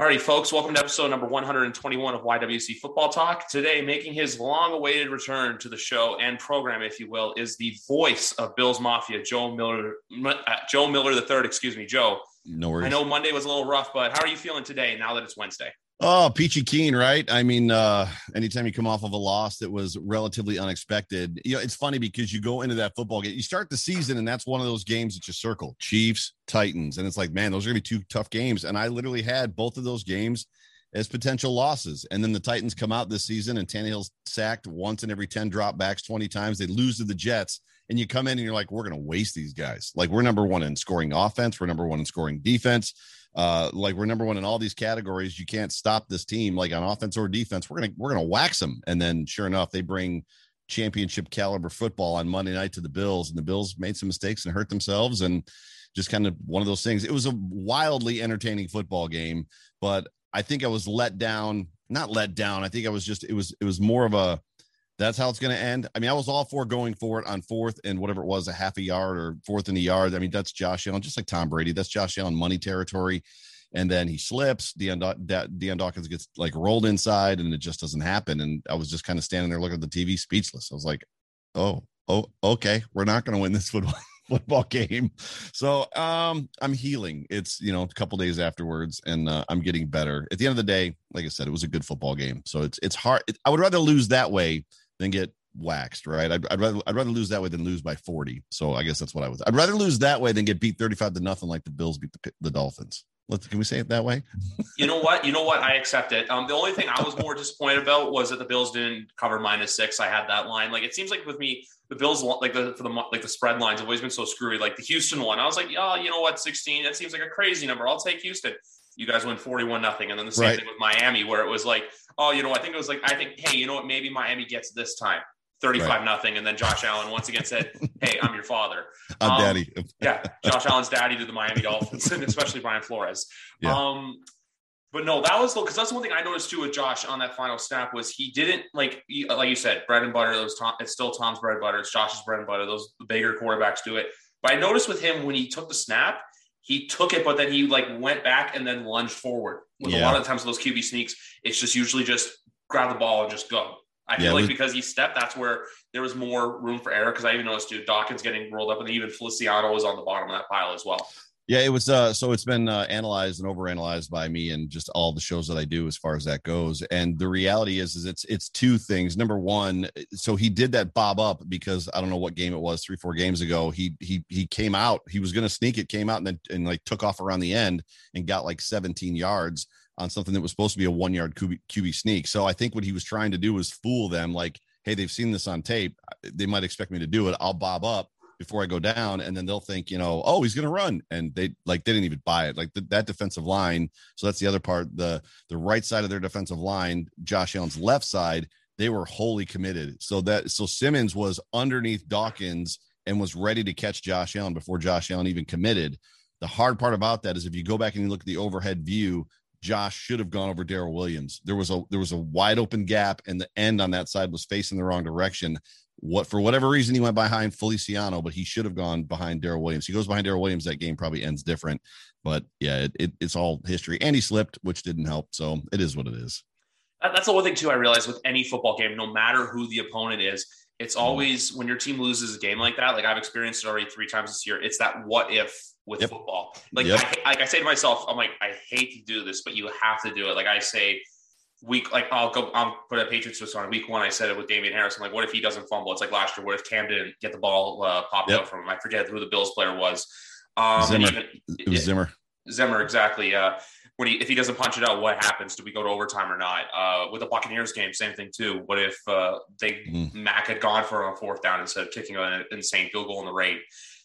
Alrighty, folks, welcome to episode number 121 of YWC Football Talk. Today, making his long awaited return to the show and program, if you will, is the voice of Bills Mafia, Joe Miller, uh, Joe Miller the third, excuse me, Joe. No worries. I know Monday was a little rough, but how are you feeling today now that it's Wednesday? Oh, peachy keen, right? I mean, uh, anytime you come off of a loss that was relatively unexpected, you know, it's funny because you go into that football game, you start the season, and that's one of those games that you circle Chiefs, Titans. And it's like, man, those are gonna be two tough games. And I literally had both of those games as potential losses. And then the Titans come out this season and Tannehill's sacked once in every 10 dropbacks 20 times. They lose to the Jets. And you come in and you're like, we're going to waste these guys. Like, we're number one in scoring offense, we're number one in scoring defense uh, like we're number one in all these categories. You can't stop this team like on offense or defense. We're gonna we're gonna wax them. And then sure enough, they bring championship caliber football on Monday night to the Bills, and the Bills made some mistakes and hurt themselves, and just kind of one of those things. It was a wildly entertaining football game, but I think I was let down. Not let down. I think I was just it was it was more of a that's how it's going to end. I mean, I was all for going for it on fourth and whatever it was, a half a yard or fourth in the yard. I mean, that's Josh Allen, just like Tom Brady. That's Josh Allen money territory. And then he slips. Dion, Dion Dawkins gets like rolled inside, and it just doesn't happen. And I was just kind of standing there looking at the TV, speechless. I was like, "Oh, oh, okay, we're not going to win this football." football game. So um I'm healing. It's you know a couple days afterwards and uh, I'm getting better. At the end of the day, like I said, it was a good football game. So it's it's hard. It, I would rather lose that way than get waxed, right? I'd, I'd, rather I'd rather lose that way than lose by 40. So I guess that's what I was. I'd rather lose that way than get beat 35 to nothing like the Bills beat the, the Dolphins. Let's, can we say it that way? you know what? You know what? I accept it. Um, the only thing I was more disappointed about was that the Bills didn't cover minus six. I had that line. Like it seems like with me, the Bills like the for the like the spread lines have always been so screwy. Like the Houston one, I was like, oh, you know what? 16. That seems like a crazy number. I'll take Houston. You guys win 41 nothing. And then the same right. thing with Miami, where it was like, oh, you know, I think it was like, I think, hey, you know what? Maybe Miami gets this time. 35 right. nothing. And then Josh Allen once again said, Hey, I'm your father. I'm um, daddy. yeah. Josh Allen's daddy to the Miami Dolphins and especially Brian Flores. Yeah. Um, but no, that was because that's one thing I noticed too with Josh on that final snap was he didn't like he, like you said bread and butter. Those Tom, it's still Tom's bread and butter. It's Josh's bread and butter. Those bigger quarterbacks do it. But I noticed with him when he took the snap, he took it, but then he like went back and then lunged forward. With yeah. a lot of times those QB sneaks, it's just usually just grab the ball and just go. I feel yeah, like was, because he stepped, that's where there was more room for error. Because I even noticed, dude, Dawkins getting rolled up, and even Feliciano was on the bottom of that pile as well. Yeah, it was. Uh, so it's been uh, analyzed and overanalyzed by me and just all the shows that I do as far as that goes. And the reality is, is it's it's two things. Number one, so he did that bob up because I don't know what game it was, three four games ago. He he he came out. He was going to sneak it, came out and then and like took off around the end and got like 17 yards on something that was supposed to be a one yard QB, QB sneak. So I think what he was trying to do was fool them like, hey, they've seen this on tape. They might expect me to do it. I'll bob up before I go down, and then they'll think, you know, oh, he's going to run, and they like they didn't even buy it. Like the, that defensive line. So that's the other part. The the right side of their defensive line, Josh Allen's left side, they were wholly committed. So that so Simmons was underneath Dawkins and was ready to catch Josh Allen before Josh Allen even committed. The hard part about that is if you go back and you look at the overhead view, Josh should have gone over Daryl Williams. There was a there was a wide open gap, and the end on that side was facing the wrong direction. What for whatever reason he went behind Feliciano, but he should have gone behind Daryl Williams. He goes behind Daryl Williams. That game probably ends different, but yeah, it, it, it's all history. And he slipped, which didn't help. So it is what it is. That's the one thing too. I realize with any football game, no matter who the opponent is, it's mm-hmm. always when your team loses a game like that. Like I've experienced it already three times this year. It's that what if with yep. football. Like, yep. I, like I say to myself, I'm like, I hate to do this, but you have to do it. Like I say, week, like I'll go, I'll put a Patriots twist on week one. I said it with Damien Harris. I'm like, what if he doesn't fumble? It's like last year. What if Cam didn't get the ball uh, popped yep. out from him? I forget who the Bills player was. Um, Zimmer. Even, it was Zimmer. Zimmer, exactly. Uh, when he, if he doesn't punch it out, what happens? Do we go to overtime or not? Uh, with the Buccaneers game, same thing too. What if uh, they mm. Mac had gone for a fourth down instead of kicking an insane field goal in the rate?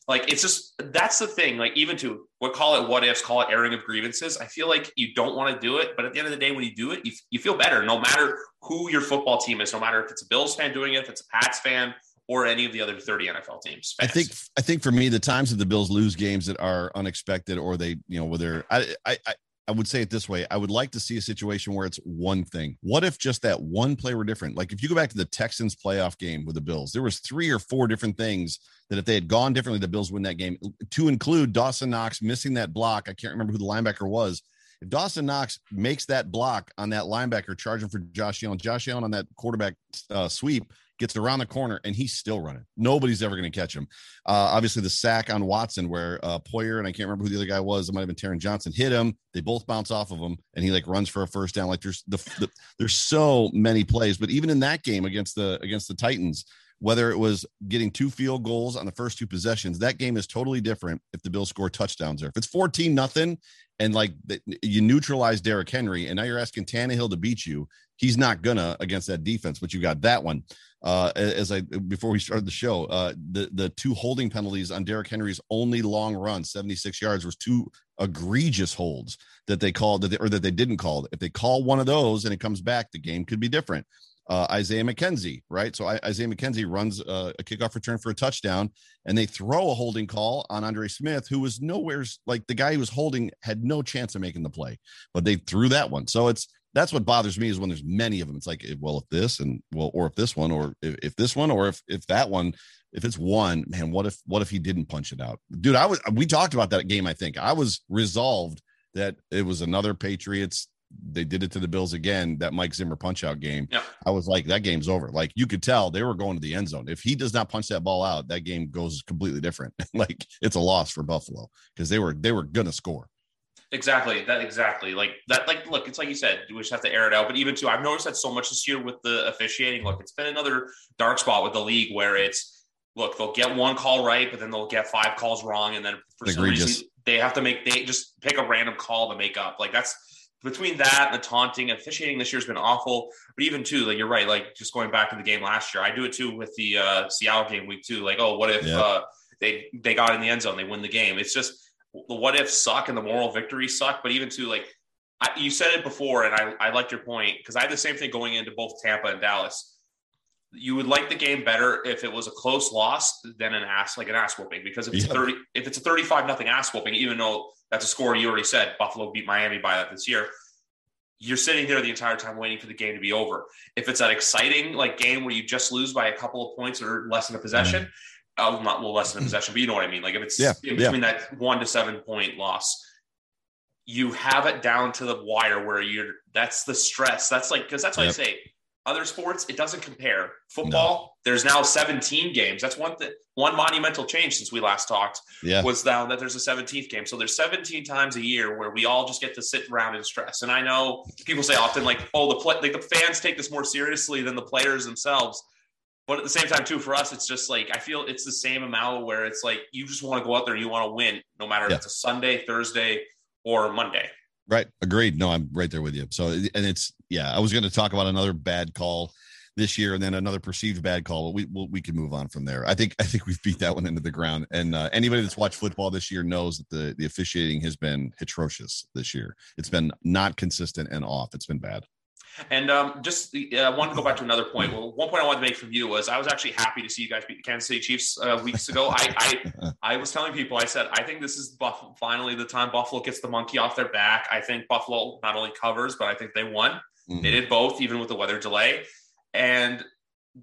Like it's just that's the thing. Like even to what call it what ifs, call it airing of grievances. I feel like you don't want to do it, but at the end of the day, when you do it, you, you feel better. No matter who your football team is, no matter if it's a Bills fan doing it, if it's a Pats fan, or any of the other 30 NFL teams. I think I think for me, the times that the Bills lose games that are unexpected or they, you know, whether they're I I I would say it this way. I would like to see a situation where it's one thing. What if just that one play were different? Like if you go back to the Texans playoff game with the Bills, there was three or four different things that if they had gone differently, the Bills win that game. To include Dawson Knox missing that block. I can't remember who the linebacker was. If Dawson Knox makes that block on that linebacker charging for Josh Allen, Josh Allen on that quarterback uh, sweep gets around the corner and he's still running. Nobody's ever going to catch him. Uh, obviously, the sack on Watson where uh, Poyer and I can't remember who the other guy was. It might have been Taron Johnson hit him. They both bounce off of him and he like runs for a first down. Like there's the, the there's so many plays, but even in that game against the against the Titans, whether it was getting two field goals on the first two possessions, that game is totally different if the Bills score touchdowns there. If it's 14 nothing and like you neutralize Derrick Henry and now you're asking Tannehill to beat you, he's not gonna against that defense, but you got that one. Uh, as I before we started the show, uh, the the two holding penalties on Derrick Henry's only long run, 76 yards, was two egregious holds that they called that they, or that they didn't call. If they call one of those and it comes back, the game could be different uh, Isaiah McKenzie, right? So I, Isaiah McKenzie runs uh, a kickoff return for a touchdown, and they throw a holding call on Andre Smith, who was nowhere's like the guy he was holding had no chance of making the play, but they threw that one. So it's that's what bothers me is when there's many of them. It's like, eh, well, if this and well, or if this one, or if, if this one, or if if that one, if it's one, man, what if what if he didn't punch it out, dude? I was we talked about that game. I think I was resolved that it was another Patriots they did it to the Bills again, that Mike Zimmer punch out game. Yeah. I was like, that game's over. Like you could tell they were going to the end zone. If he does not punch that ball out, that game goes completely different. like it's a loss for Buffalo because they were they were gonna score. Exactly. That exactly. Like that, like look, it's like you said, we just have to air it out. But even too, I've noticed that so much this year with the officiating. Look, it's been another dark spot with the league where it's look, they'll get one call right, but then they'll get five calls wrong, and then for Egregious. some reason they have to make they just pick a random call to make up. Like that's between that and the taunting officiating this year's been awful. But even too, like you're right, like just going back to the game last year, I do it too with the uh, Seattle game week two. Like, oh, what if yeah. uh, they they got in the end zone, they win the game? It's just the what if suck and the moral victories suck. But even to like I, you said it before, and I I liked your point because I had the same thing going into both Tampa and Dallas you would like the game better if it was a close loss than an ass like an ass whooping because if it's yeah. 30 if it's a 35 nothing ass whooping even though that's a score you already said buffalo beat miami by that this year you're sitting there the entire time waiting for the game to be over if it's that exciting like game where you just lose by a couple of points or less than a possession mm-hmm. Uh, not well less than a possession but you know what i mean like if it's yeah. in between yeah. that one to seven point loss you have it down to the wire where you're that's the stress that's like because that's what yep. i say other sports, it doesn't compare. Football, no. there's now 17 games. That's one th- one monumental change since we last talked. Yeah. Was now that there's a 17th game. So there's 17 times a year where we all just get to sit around and stress. And I know people say often like, oh, the play, like the fans take this more seriously than the players themselves. But at the same time, too, for us, it's just like I feel it's the same amount where it's like you just want to go out there and you want to win, no matter yeah. if it's a Sunday, Thursday, or Monday. Right. Agreed. No, I'm right there with you. So, and it's, yeah, I was going to talk about another bad call this year and then another perceived bad call, but we we'll, we can move on from there. I think, I think we've beat that one into the ground. And uh, anybody that's watched football this year knows that the, the officiating has been atrocious this year. It's been not consistent and off. It's been bad. And um, just uh, I wanted to go back to another point. Well, one point I wanted to make from you was I was actually happy to see you guys beat the Kansas City Chiefs uh, weeks ago. I, I I was telling people I said I think this is Buff- finally the time Buffalo gets the monkey off their back. I think Buffalo not only covers, but I think they won. Mm-hmm. They did both, even with the weather delay. And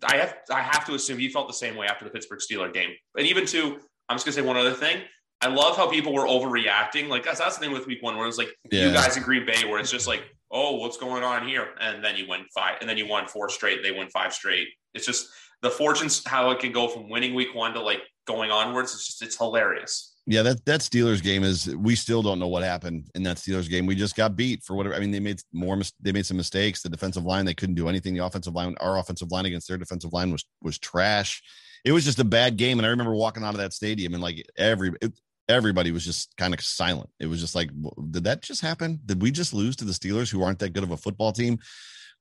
I have I have to assume you felt the same way after the Pittsburgh Steeler game. And even to I'm just gonna say one other thing. I love how people were overreacting. Like that's, that's the thing with week one, where it was like yeah. you guys in Green Bay, where it's just like oh, what's going on here? And then you win five, and then you won four straight. They win five straight. It's just the fortunes how it can go from winning week one to like going onwards. It's just it's hilarious. Yeah, that that Steelers game is we still don't know what happened in that Steelers game. We just got beat for whatever. I mean, they made more they made some mistakes. The defensive line they couldn't do anything. The offensive line, our offensive line against their defensive line was was trash. It was just a bad game, and I remember walking out of that stadium and like every it, everybody was just kind of silent. It was just like, did that just happen? Did we just lose to the Steelers, who aren't that good of a football team?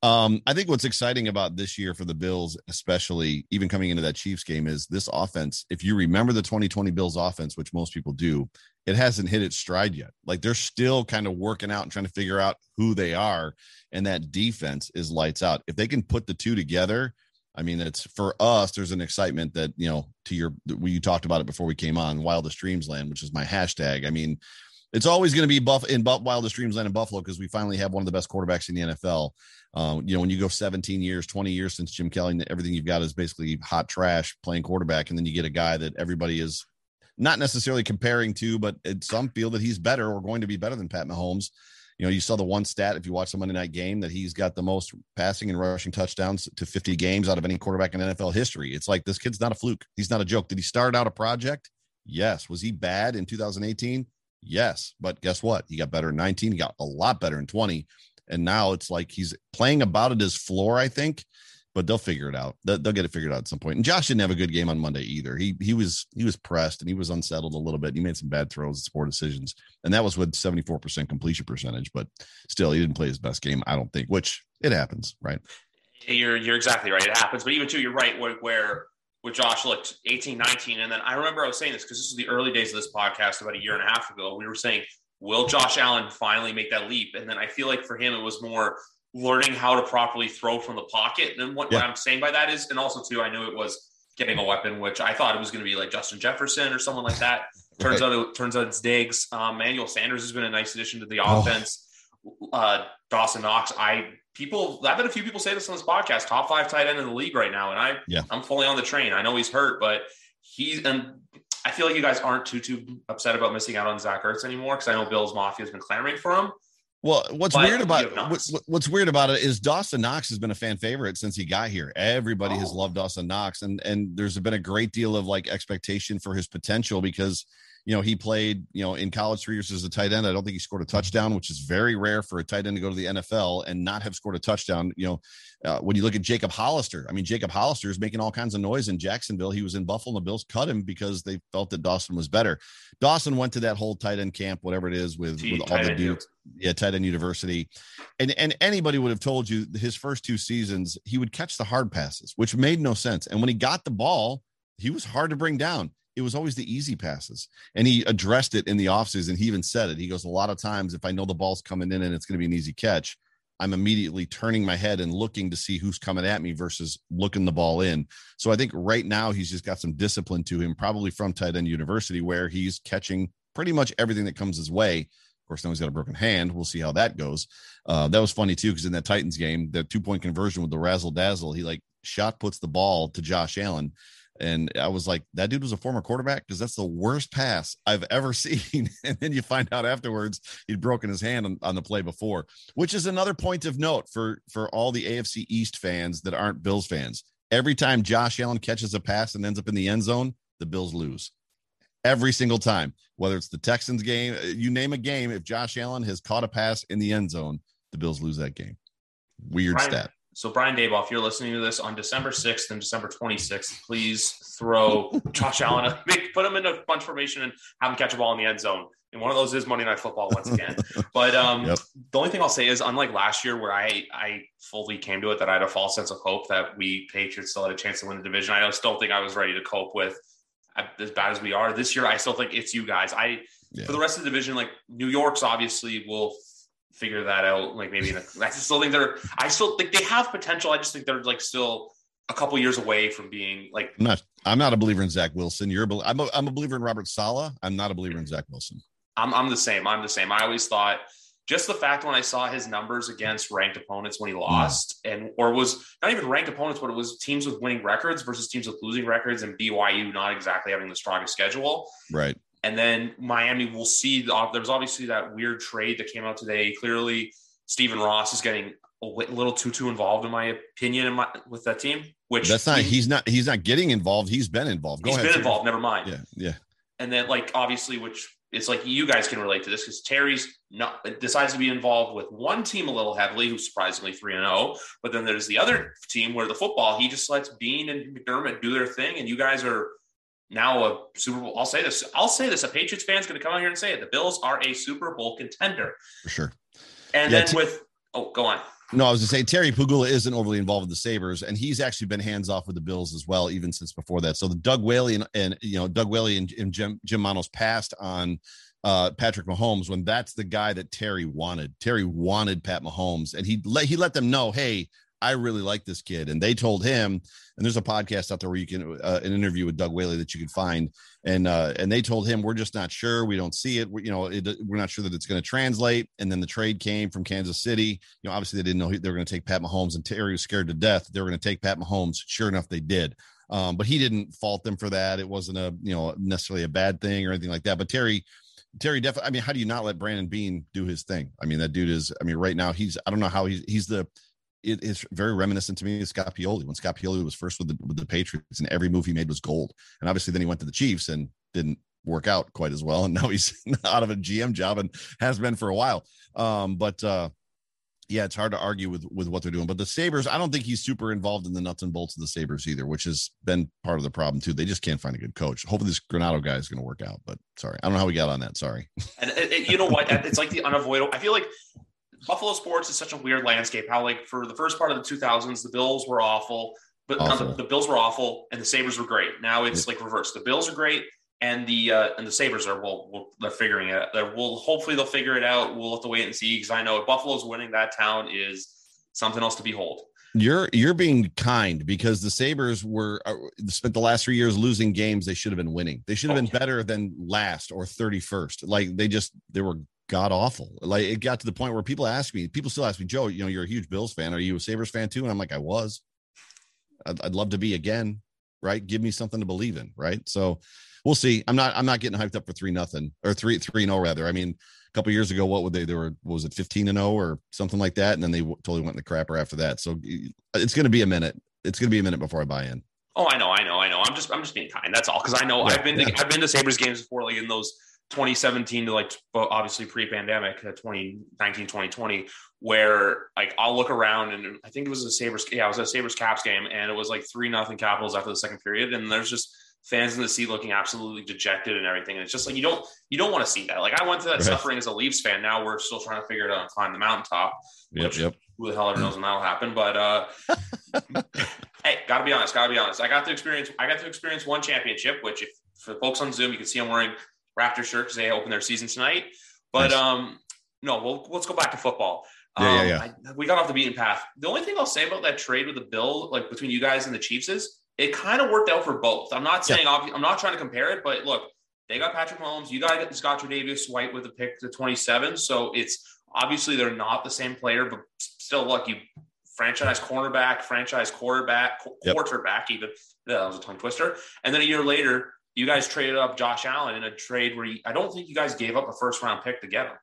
Um, I think what's exciting about this year for the Bills, especially even coming into that Chiefs game, is this offense. If you remember the 2020 Bills offense, which most people do, it hasn't hit its stride yet. Like they're still kind of working out and trying to figure out who they are. And that defense is lights out. If they can put the two together, I mean, it's for us, there's an excitement that, you know, to your, we you talked about it before we came on, Wildest Dreams Land, which is my hashtag. I mean, it's always going to be buff in Buff Wildest Dreams Land in Buffalo because we finally have one of the best quarterbacks in the NFL. Uh, you know, when you go 17 years, 20 years since Jim Kelly, everything you've got is basically hot trash playing quarterback. And then you get a guy that everybody is not necessarily comparing to, but some feel that he's better or going to be better than Pat Mahomes. You know, you saw the one stat if you watch the Monday night game that he's got the most passing and rushing touchdowns to 50 games out of any quarterback in NFL history. It's like this kid's not a fluke. He's not a joke. Did he start out a project? Yes. Was he bad in 2018? Yes. But guess what? He got better in 19. He got a lot better in 20. And now it's like he's playing about at his floor, I think but they'll figure it out. They'll, get it figured out at some point. And Josh didn't have a good game on Monday either. He he was he was pressed and he was unsettled a little bit. He made some bad throws, and poor decisions, and that was with seventy four percent completion percentage. But still, he didn't play his best game. I don't think, which it happens, right? You're you're exactly right. It happens. But even too, you're right. Where, where with Josh looked 18, 19, and then I remember I was saying this because this is the early days of this podcast about a year and a half ago. We were saying, will Josh Allen finally make that leap? And then I feel like for him, it was more learning how to properly throw from the pocket. And what, yeah. what I'm saying by that is, and also too, I knew it was getting a weapon, which I thought it was going to be like Justin Jefferson or someone like that. Turns right. out it turns out it's Diggs. Um, Emmanuel Sanders has been a nice addition to the oh. offense. Uh, Dawson Knox. I people I've had a few people say this on this podcast. Top five tight end in the league right now, and I yeah. I'm fully on the train. I know he's hurt, but he's and I feel like you guys aren't too too upset about missing out on Zach Ertz anymore because I know Bills Mafia has been clamoring for him. Well, what's but weird about what, what's weird about it is Dawson Knox has been a fan favorite since he got here. Everybody oh. has loved Dawson Knox, and and there's been a great deal of like expectation for his potential because you know, he played, you know, in college three years as a tight end. I don't think he scored a touchdown, which is very rare for a tight end to go to the NFL and not have scored a touchdown. You know, uh, when you look at Jacob Hollister, I mean, Jacob Hollister is making all kinds of noise in Jacksonville. He was in Buffalo, and the Bills cut him because they felt that Dawson was better. Dawson went to that whole tight end camp, whatever it is, with, with all the dudes. Yeah, tight end university. And and anybody would have told you his first two seasons, he would catch the hard passes, which made no sense. And when he got the ball, he was hard to bring down it was always the easy passes. And he addressed it in the offseason. He even said it. He goes, A lot of times, if I know the ball's coming in and it's going to be an easy catch, I'm immediately turning my head and looking to see who's coming at me versus looking the ball in. So I think right now he's just got some discipline to him, probably from tight end university, where he's catching pretty much everything that comes his way. Of course, now he's got a broken hand. We'll see how that goes. Uh, that was funny too, because in that Titans game, the two point conversion with the razzle dazzle, he like shot puts the ball to Josh Allen and I was like, that dude was a former quarterback because that's the worst pass I've ever seen. and then you find out afterwards he'd broken his hand on, on, the play before, which is another point of note for for all the AFC East fans that aren't Bills fans. Every time Josh Allen catches a pass and ends up in the end zone, the Bills lose. Every single time, whether it's the Texans game, uh, you name a game, if Josh Allen has caught a pass in the end zone, the Bills lose that game. Weird right. stat. So, Brian Daboll, if you're listening to this on December 6th and December 26th, please throw Josh Allen, a, make, put him in a bunch formation and have him catch a ball in the end zone. And one of those is Monday Night Football once again. but um, yep. the only thing I'll say is, unlike last year, where I I fully came to it that I had a false sense of hope that we Patriots still had a chance to win the division. I still think I was ready to cope with as bad as we are this year. I still think it's you guys. I yeah. for the rest of the division, like New York's obviously will figure that out. Like maybe in a, I still think they're. I still think they have potential. I just think they're like still a couple years away from being like. I'm not. I'm not a believer in Zach Wilson. You're. A, I'm. A, I'm a believer in Robert Saleh. I'm not a believer in Zach Wilson. I'm. I'm the same. I'm the same. I always thought just the fact when I saw his numbers against ranked opponents when he mm. lost, mm. and or was not even ranked opponents, but it was teams with winning records versus teams with losing records, and BYU not exactly having the strongest schedule. Right. And then Miami will see. There's obviously that weird trade that came out today. Clearly, Stephen Ross is getting a little too too involved, in my opinion, in my, with that team. Which that's not. He's not. He's not getting involved. He's been involved. Go he's ahead, been involved. Never mind. Yeah. Yeah. And then, like, obviously, which it's like you guys can relate to this because Terry's not decides to be involved with one team a little heavily, who's surprisingly three and zero. Oh, but then there's the other team where the football he just lets Beane and McDermott do their thing, and you guys are now a Super Bowl. I'll say this. I'll say this. A Patriots fan's going to come out here and say it. The Bills are a Super Bowl contender for sure. And yeah, then t- with oh, go on. No, I was to say Terry Pegula isn't overly involved with the Sabres, and he's actually been hands off with the Bills as well, even since before that. So the Doug Whaley and, and you know Doug Whaley and, and Jim Jim Monos passed on uh, Patrick Mahomes when that's the guy that Terry wanted. Terry wanted Pat Mahomes, and he let he let them know, hey, I really like this kid. And they told him, and there's a podcast out there where you can uh, an interview with Doug Whaley that you can find, and uh, and they told him we're just not sure, we don't see it, we, you know, it, we're not sure that it's going to translate. And then the trade came from Kansas City. You know, obviously they didn't know they were going to take Pat Mahomes, and Terry was scared to death they were going to take Pat Mahomes. Sure enough, they did. Um, but he didn't fault them for that. It wasn't a you know necessarily a bad thing or anything like that. But Terry Terry definitely. I mean, how do you not let Brandon Beane do his thing? I mean, that dude is. I mean, right now he's. I don't know how he's. He's the. It is very reminiscent to me of Scott Pioli when Scott Pioli was first with the with the Patriots and every move he made was gold. And obviously, then he went to the Chiefs and didn't work out quite as well. And now he's out of a GM job and has been for a while. Um, but uh, yeah, it's hard to argue with with what they're doing. But the Sabres, I don't think he's super involved in the nuts and bolts of the Sabres either, which has been part of the problem too. They just can't find a good coach. Hopefully, this Granato guy is going to work out. But sorry, I don't know how we got on that. Sorry. And you know what? It's like the unavoidable. I feel like Buffalo sports is such a weird landscape. How like for the first part of the 2000s, the Bills were awful, but awful. The, the, Bills were awful and the Sabres were great. Now it's like reverse. The Bills are great and the uh, and the Sabres are well, well they're figuring it. Out. They're, well, hopefully they'll figure it out. We'll have to wait and see because I know if Buffalo's winning, that town is something else to behold. You're you're being kind because the Sabres were uh, spent the last three years losing games they should have been winning. They should have oh, been yeah. better than last or 31st. Like they just they were god awful. Like it got to the point where people ask me, people still ask me, Joe, you know, you're a huge Bills fan. Are you a Sabres fan too? And I'm like, I was. I'd, I'd love to be again. Right. Give me something to believe in. Right. So we'll see. I'm not I'm not getting hyped up for three nothing or three three no oh, rather. I mean, a couple years ago, what would they? They were was it 15 and 0 or something like that, and then they totally went in the crapper after that. So it's going to be a minute. It's going to be a minute before I buy in. Oh, I know, I know, I know. I'm just I'm just being kind. That's all because I know yeah, I've been to, yeah. I've been to Sabres games before, like in those 2017 to like obviously pre-pandemic uh, 2019 2020 where like I'll look around and I think it was a Sabres yeah it was a Sabres Caps game and it was like three nothing Capitals after the second period and there's just fans in the seat looking absolutely dejected and everything. And it's just like you don't you don't want to see that. Like I went through that right. suffering as a Leafs fan. Now we're still trying to figure it out and climb the mountaintop. Yep, yep. Who the hell ever knows when that'll happen? But uh hey, gotta be honest, gotta be honest. I got to experience I got to experience one championship, which if for folks on Zoom, you can see I'm wearing Raptor shirt because they open their season tonight. But nice. um no, well let's go back to football. Yeah, um, yeah, yeah. I, we got off the beaten path. The only thing I'll say about that trade with the Bill, like between you guys and the Chiefs, is it kind of worked out for both. I'm not saying yeah. I'm not trying to compare it, but look, they got Patrick Mahomes. You got Scott Tre'Davious White with the pick to 27. So it's obviously they're not the same player, but still, look, you franchise cornerback, franchise quarterback, yep. quarterback, even that was a tongue twister. And then a year later, you guys traded up Josh Allen in a trade where you, I don't think you guys gave up a first round pick to get him.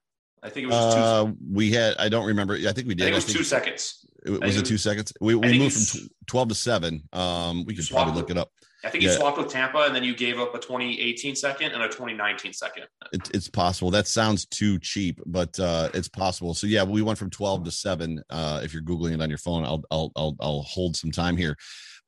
I think it was uh, two. We had. I don't remember. I think we did. I think it was think two seconds. It, was it two seconds? We, we moved from twelve to seven. Um, we could probably look it up. I think you yeah. swapped with Tampa, and then you gave up a 2018 second and a 2019 second. It, it's possible. That sounds too cheap, but uh, it's possible. So yeah, we went from 12 to seven. Uh, if you're googling it on your phone, I'll I'll I'll, I'll hold some time here.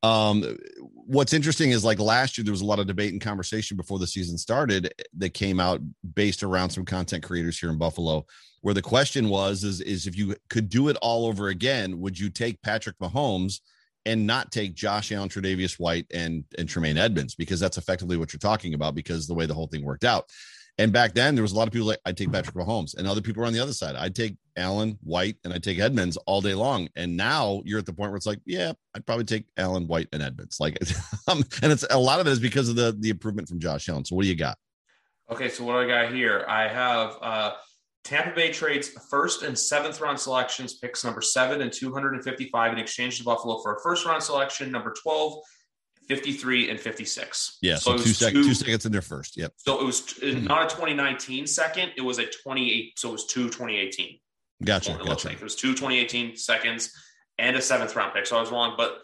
Um, what's interesting is like last year there was a lot of debate and conversation before the season started that came out based around some content creators here in Buffalo, where the question was is is if you could do it all over again, would you take Patrick Mahomes and not take Josh Allen, Tre'Davious White, and and Tremaine Edmunds? because that's effectively what you're talking about because the way the whole thing worked out. And back then, there was a lot of people like, I'd take Patrick Mahomes, and other people were on the other side. I'd take Allen, White, and I'd take Edmunds all day long. And now you're at the point where it's like, yeah, I'd probably take Allen, White, and Edmunds. Like, um, and it's a lot of it is because of the the improvement from Josh Allen. So, what do you got? Okay, so what I got here? I have uh, Tampa Bay trades first and seventh round selections, picks number seven and 255 in exchange to Buffalo for a first round selection, number 12 53 and 56. Yeah, so, so two, sec- two, two, seconds in there first. Yep. So it was t- mm-hmm. not a 2019 second, it was a 28. So it was two 2018. Gotcha. It, gotcha. Like. it was two 2018 seconds and a seventh round pick. So I was wrong, but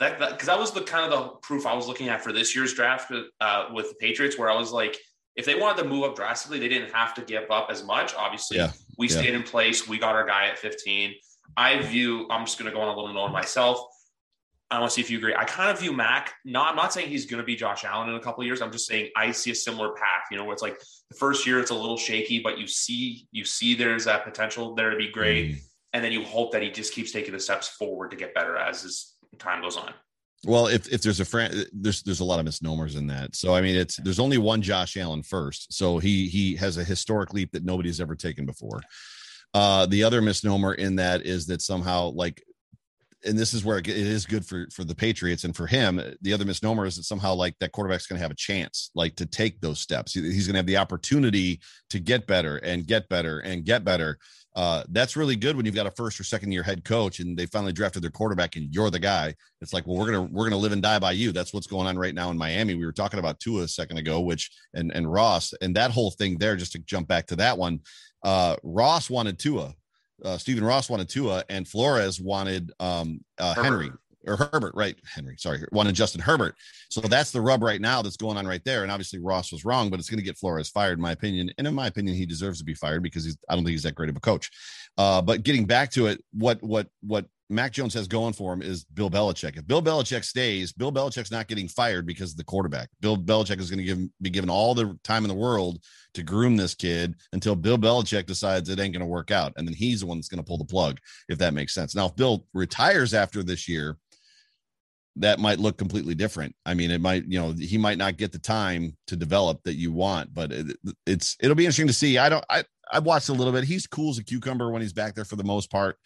that because that, that, was the kind of the proof I was looking at for this year's draft uh, with the Patriots, where I was like, if they wanted to move up drastically, they didn't have to give up as much. Obviously, yeah. we yeah. stayed in place. We got our guy at 15. I view, I'm just going to go on a little note on myself. I want to see if you agree. I kind of view Mac. Not, I'm not saying he's going to be Josh Allen in a couple years. I'm just saying I see a similar path. You know, where it's like the first year it's a little shaky, but you see you see there's that potential there to be great. Mm. and then you hope that he just keeps taking the steps forward to get better as his time goes on. Well, if if there's a friend, there's there's a lot of misnomers in that. So I mean, it's there's only one Josh Allen first, so he he has a historic leap that nobody's ever taken before. Uh, the other misnomer in that is that somehow like and this is where it is good for for the Patriots and for him. The other misnomer is that somehow like that quarterback's going to have a chance, like to take those steps. He's going to have the opportunity to get better and get better and get better. Uh, that's really good when you've got a first or second year head coach and they finally drafted their quarterback and you're the guy. It's like, well, we're gonna we're gonna live and die by you. That's what's going on right now in Miami. We were talking about Tua a second ago, which and and Ross and that whole thing there. Just to jump back to that one, uh, Ross wanted Tua. Uh, Stephen Ross wanted Tua, and Flores wanted um, uh, Henry or Herbert, right? Henry, sorry, wanted Justin Herbert. So that's the rub right now that's going on right there. And obviously Ross was wrong, but it's going to get Flores fired, in my opinion. And in my opinion, he deserves to be fired because he's I don't think he's that great of a coach. Uh, but getting back to it, what what what Mac Jones has going for him is Bill Belichick. If Bill Belichick stays, Bill Belichick's not getting fired because of the quarterback. Bill Belichick is going to be given all the time in the world to groom this kid until Bill Belichick decides it ain't going to work out, and then he's the one that's going to pull the plug, if that makes sense. Now, if Bill retires after this year, that might look completely different. I mean, it might, you know, he might not get the time to develop that you want, but it, it's it'll be interesting to see. I don't I I've watched a little bit. He's cool as a cucumber when he's back there for the most part.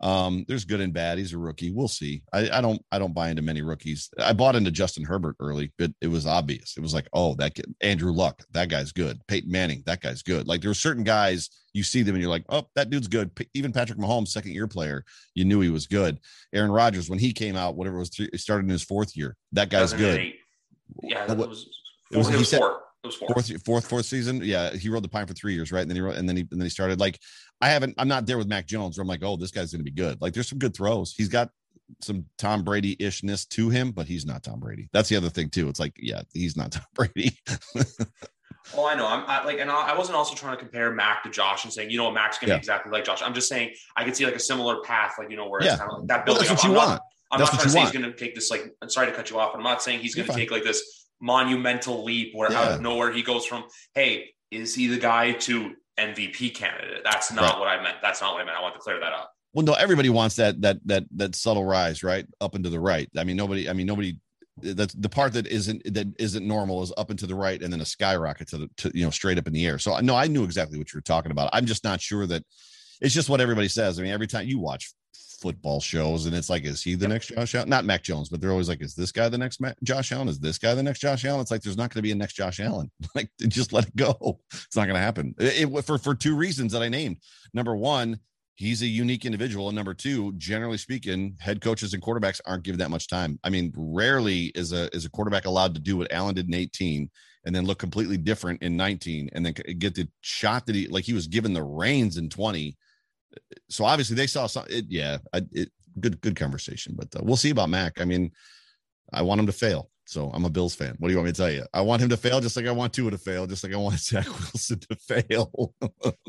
Um, there's good and bad. He's a rookie. We'll see. I, I don't I don't buy into many rookies. I bought into Justin Herbert early, but it was obvious. It was like, oh, that kid, Andrew Luck, that guy's good. Peyton Manning, that guy's good. Like there were certain guys you see them and you're like, oh, that dude's good. Even Patrick Mahomes, second year player, you knew he was good. Aaron Rodgers, when he came out, whatever it was, three, started in his fourth year. That guy's good. Yeah, that was, it was, it was four. Was four. Fourth, fourth, fourth season. Yeah, he rode the pine for three years, right? And then he wrote, and then he and then he started like I haven't. I'm not there with Mac Jones where I'm like, oh, this guy's going to be good. Like, there's some good throws. He's got some Tom Brady ishness to him, but he's not Tom Brady. That's the other thing too. It's like, yeah, he's not Tom Brady. Oh, I know. I'm I, like, and I wasn't also trying to compare Mac to Josh and saying, you know, Mac's going to yeah. be exactly like Josh. I'm just saying I could see like a similar path, like you know, where yeah. it's kind of like that building. Well, that's what you I'm want. Not, I'm that's not trying to say want. he's going to take this. Like, I'm sorry to cut you off. But I'm not saying he's going to take like this monumental leap where yeah. out of nowhere he goes from, hey, is he the guy to MVP candidate. That's not right. what I meant. That's not what I meant. I want to clear that up. Well, no, everybody wants that that that that subtle rise, right, up and to the right. I mean, nobody. I mean, nobody. That's the part that isn't that isn't normal is up and to the right, and then a skyrocket to the to you know straight up in the air. So no, I knew exactly what you were talking about. I'm just not sure that it's just what everybody says. I mean, every time you watch football shows, and it's like, is he the next Josh Allen? Not Mac Jones, but they're always like, is this guy the next Mac- Josh Allen? Is this guy the next Josh Allen? It's like there's not going to be a next Josh Allen. like, just let it go. It's not going to happen. It, it, for for two reasons that I named. Number one, he's a unique individual, and number two, generally speaking, head coaches and quarterbacks aren't given that much time. I mean, rarely is a is a quarterback allowed to do what Allen did in 18 and then look completely different in 19 and then get the shot that he like he was given the reins in 20 so obviously they saw some. It, yeah, I, it, good good conversation, but uh, we'll see about Mac. I mean, I want him to fail. So I'm a Bills fan. What do you want me to tell you? I want him to fail just like I want Tua to fail, just like I want Zach Wilson to fail.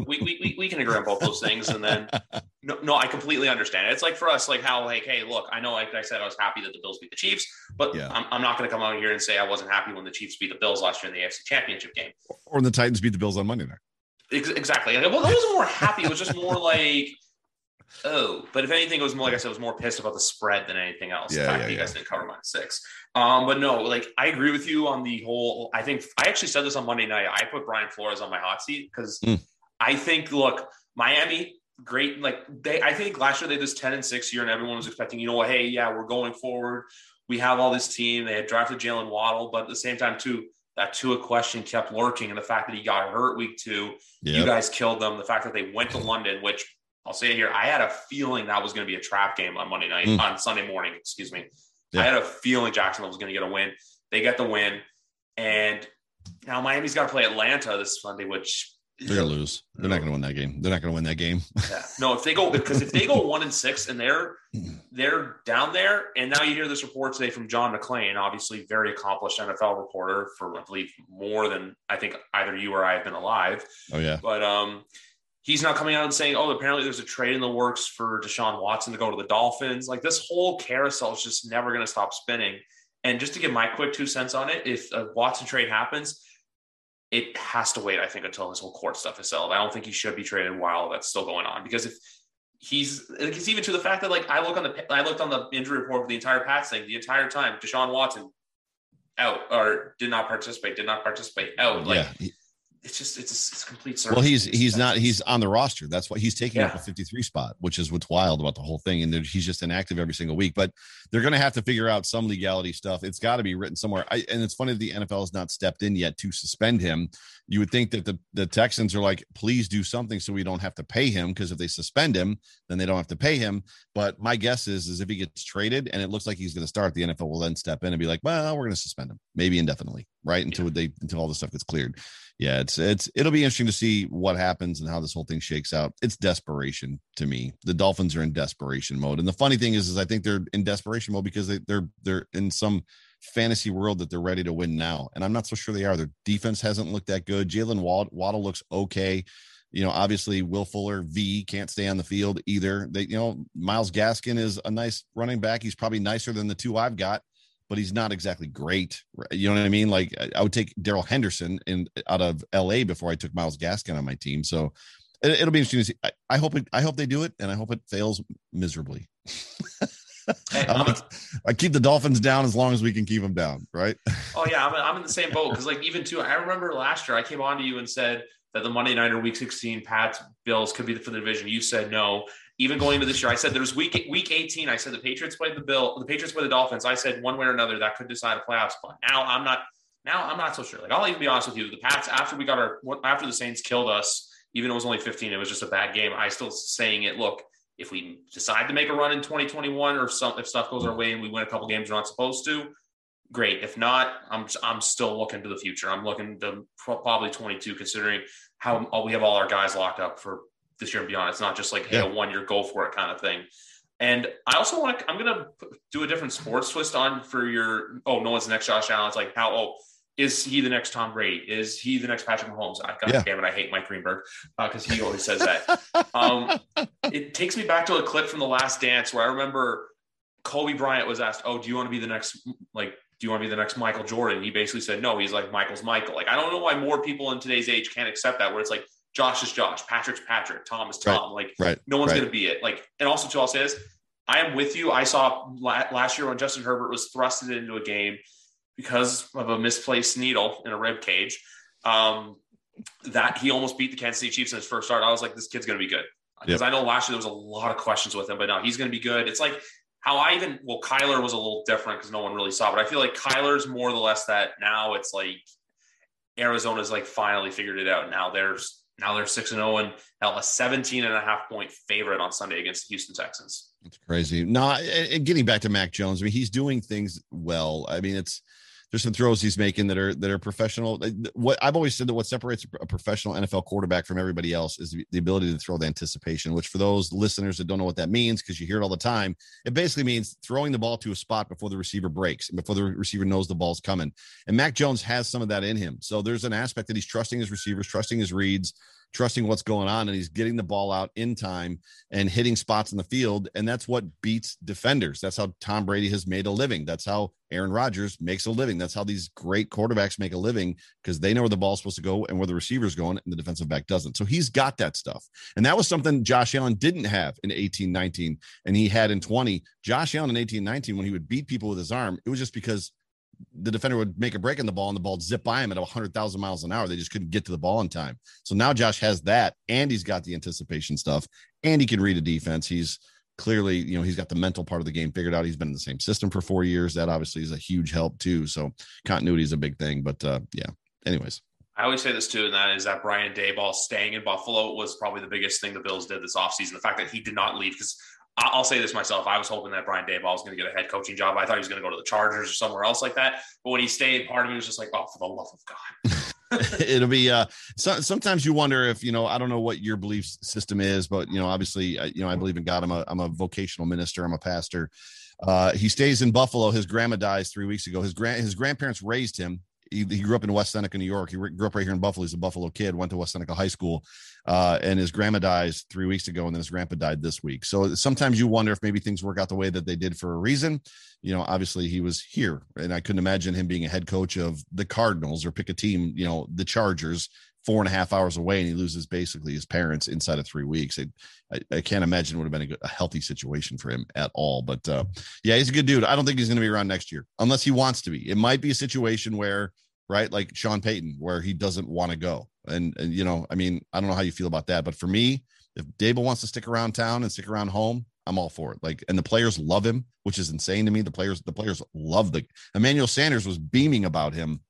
we, we, we can agree on both those things. And then, no, no, I completely understand. It's like for us, like how, like, hey, look, I know, like I said, I was happy that the Bills beat the Chiefs, but yeah. I'm, I'm not going to come out here and say I wasn't happy when the Chiefs beat the Bills last year in the AFC Championship game. Or when the Titans beat the Bills on Monday night. Exactly. Well, I wasn't more happy. It was just more like, oh. But if anything, it was more like I said, I was more pissed about the spread than anything else. Yeah, fact yeah, you yeah. guys didn't cover minus six. Um, but no, like I agree with you on the whole. I think I actually said this on Monday night. I put Brian Flores on my hot seat because mm. I think, look, Miami, great. Like they, I think last year they did this ten and six year, and everyone was expecting, you know what? Hey, yeah, we're going forward. We have all this team. They had drafted Jaylen Waddle, but at the same time, too that Tua question kept lurking, and the fact that he got hurt week two, yep. you guys killed them. The fact that they went to London, which I'll say it here, I had a feeling that was going to be a trap game on Monday night, mm. on Sunday morning, excuse me. Yeah. I had a feeling Jacksonville was going to get a win. They get the win, and now Miami's got to play Atlanta this Sunday, which they're gonna lose. They're not gonna win that game. They're not gonna win that game. yeah. No, if they go because if they go one and six and they're they're down there, and now you hear this report today from John McClain, obviously very accomplished NFL reporter for I believe more than I think either you or I have been alive. Oh yeah. But um he's not coming out and saying, Oh, apparently there's a trade in the works for Deshaun Watson to go to the Dolphins. Like this whole carousel is just never gonna stop spinning. And just to give my quick two cents on it, if a Watson trade happens, it has to wait, I think, until this whole court stuff is settled. I don't think he should be traded while that's still going on because if he's it's even to the fact that like I look on the I looked on the injury report for the entire Pats thing the entire time. Deshaun Watson out or did not participate, did not participate out. Like yeah it's just it's a, it's a complete Well, he's he's not he's on the roster. That's why he's taking yeah. up a 53 spot, which is what's wild about the whole thing. And he's just inactive every single week. But they're going to have to figure out some legality stuff. It's got to be written somewhere. I, and it's funny that the NFL has not stepped in yet to suspend him. You would think that the the Texans are like, please do something so we don't have to pay him because if they suspend him, then they don't have to pay him. But my guess is is if he gets traded and it looks like he's going to start, the NFL will then step in and be like, well, we're going to suspend him, maybe indefinitely, right until yeah. they until all the stuff gets cleared yeah, it's it's it'll be interesting to see what happens and how this whole thing shakes out. It's desperation to me. The Dolphins are in desperation mode, and the funny thing is, is I think they're in desperation mode because they, they're they're in some fantasy world that they're ready to win now, and I'm not so sure they are. Their defense hasn't looked that good. Jaylen Waddle looks okay. You know, obviously Will Fuller V can't stay on the field either. They, you know, Myles Gaskin is a nice running back. He's probably nicer than the two I've got but he's not exactly great. You know what I mean? Like I would take Darrell Henderson in out of LA before I took Myles Gaskin on my team. So it, will be interesting to see. I, I, hope it, I hope they do it, and I hope it fails miserably. Hey, I keep the Dolphins down as long as we can keep them down, right? Oh yeah, I'm, I'm in the same boat because like even too, I remember last year I came on to you and said that the Monday night or Week 16 Pats Bills could be for the division. You said no, even going into this year, I said there was week week 18. I said the Patriots played the Bill, the Patriots played the Dolphins. I said one way or another that could decide a playoff spot. Now I'm not. Now I'm not so sure. Like I'll even be honest with you, the Pats after we got our after the Saints killed us, even though it was only 15, it was just a bad game. I still saying it. Look, if we decide to make a run in 2021, or some if stuff goes our way and we win a couple games we're not supposed to, great. If not, I'm I'm still looking to the future. I'm looking to probably 22, considering how we have all our guys locked up for this year and beyond. It's not just like, hey, yeah. a one year go for it kind of thing. And I also want to, I'm going to do a different sports twist on for your, oh, no one's the next Josh Allen. It's like, how, oh, is he the next Tom Brady? Is he the next Patrick Mahomes? I God yeah. damn it, I hate Mike Greenberg because uh, he always says that. um, it takes me back to a clip from The Last Dance where I remember Kobe Bryant was asked, "Oh, do you want to be the next like do you want to be the next Michael Jordan?" He basically said, "No." He's like, "Michael's Michael." Like I don't know why more people in today's age can't accept that. Where it's like, Josh is Josh, Patrick's Patrick, Tom is Tom. Right, like, right, no one's right. going to be it. Like, and also, too, I'll say this: I am with you. I saw last year when Justin Herbert was thrusted into a game because of a misplaced needle in a rib cage. Um, that he almost beat the Kansas City Chiefs in his first start. I was like, this kid's going to be good because yep. I know last year there was a lot of questions with him, but now he's going to be good. It's like how I even well, Kyler was a little different because no one really saw, but I feel like Kyler's more or less that now it's like Arizona's like finally figured it out. Now there's now they're 6 and 0 and hell, a 17 and a half point favorite on Sunday against the Houston Texans. It's crazy. No, getting back to Mac Jones, I mean, he's doing things well. I mean, it's there's some throws he's making that are that are professional. What I've always said that what separates a professional NFL quarterback from everybody else is the ability to throw the anticipation. Which for those listeners that don't know what that means, because you hear it all the time, it basically means throwing the ball to a spot before the receiver breaks and before the receiver knows the ball's coming. And Mac Jones has some of that in him. So there's an aspect that he's trusting his receivers, trusting his reads trusting what's going on and he's getting the ball out in time and hitting spots in the field and that's what beats defenders. That's how tom brady has made a living. That's how aaron rodgers makes a living. That's how these great quarterbacks make a living because they know where the ball's supposed to go and where the receiver's going and the defensive back doesn't. So he's got that stuff. And that was something josh allen didn't have in 18 19 and he had in 20 josh allen in 18 19 when he would beat people with his arm it was just because the defender would make a break on the ball and the ball zip by him at 100,000 miles an hour. They just couldn't get to the ball in time. So now Josh has that and he's got the anticipation stuff and he can read a defense. He's clearly, you know, he's got the mental part of the game figured out. He's been in the same system for four years. That obviously is a huge help too. So continuity is a big thing. But uh, yeah, anyways. I always say this too, and that is that Brian Daboll staying in Buffalo was probably the biggest thing the Bills did this offseason. The fact that he did not leave because I'll say this myself. I was hoping that Brian Daboll was going to get a head coaching job. I thought he was going to go to the Chargers or somewhere else like that. But when he stayed, part of me was just like, oh, for the love of God. It'll be uh so, sometimes you wonder if you know I don't know what your belief system is but you know obviously you know I believe in God I'm a I'm a vocational minister I'm a pastor uh he stays in Buffalo his grandma dies 3 weeks ago his grand his grandparents raised him he, he, grew up in West Seneca, New York. He grew up right here in Buffalo. He's a Buffalo kid. Went to West Seneca High School, uh, and his grandma dies three weeks ago, and then his grandpa died this week. So sometimes you wonder if maybe things work out the way that they did for a reason. You know, obviously he was here, and I couldn't imagine him being a head coach of the Cardinals or pick a team. You know, the Chargers four and a half hours away and he loses basically his parents inside of three weeks. I, I, can't imagine would have been a, good, a, healthy situation for him at all. But uh, yeah, he's a good dude. I don't think he's going to be around next year unless he wants to be. It might be a situation where, right, like Sean Payton, where he doesn't want to go. And, and, you know, I mean, I don't know how you feel about that. But for me, if Daboll wants to stick around town and stick around home, I'm all for it. Like, and the players love him, which is insane to me. The players, the players love the Emmanuel Sanders was beaming about him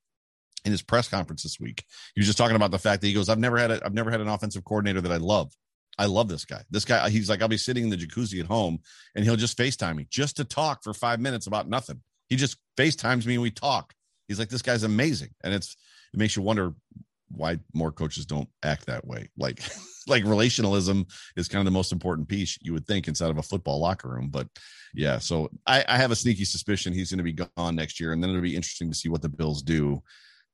in his press conference this week. He was just talking about the fact that he goes, I've never had a, I've never had an offensive coordinator that I love. I love this guy. This guy, he's like, I'll be sitting in the jacuzzi at home and he'll just FaceTime me just to talk for five minutes about nothing. He just FaceTimes me and we talk. He's like, this guy's amazing. And it's, it makes you wonder why more coaches don't act that way. Like, like relationalism is kind of the most important piece you would think inside of a football locker room. But yeah, so I, I have a sneaky suspicion he's going to be gone next year, and then it'll be interesting to see what the Bills do,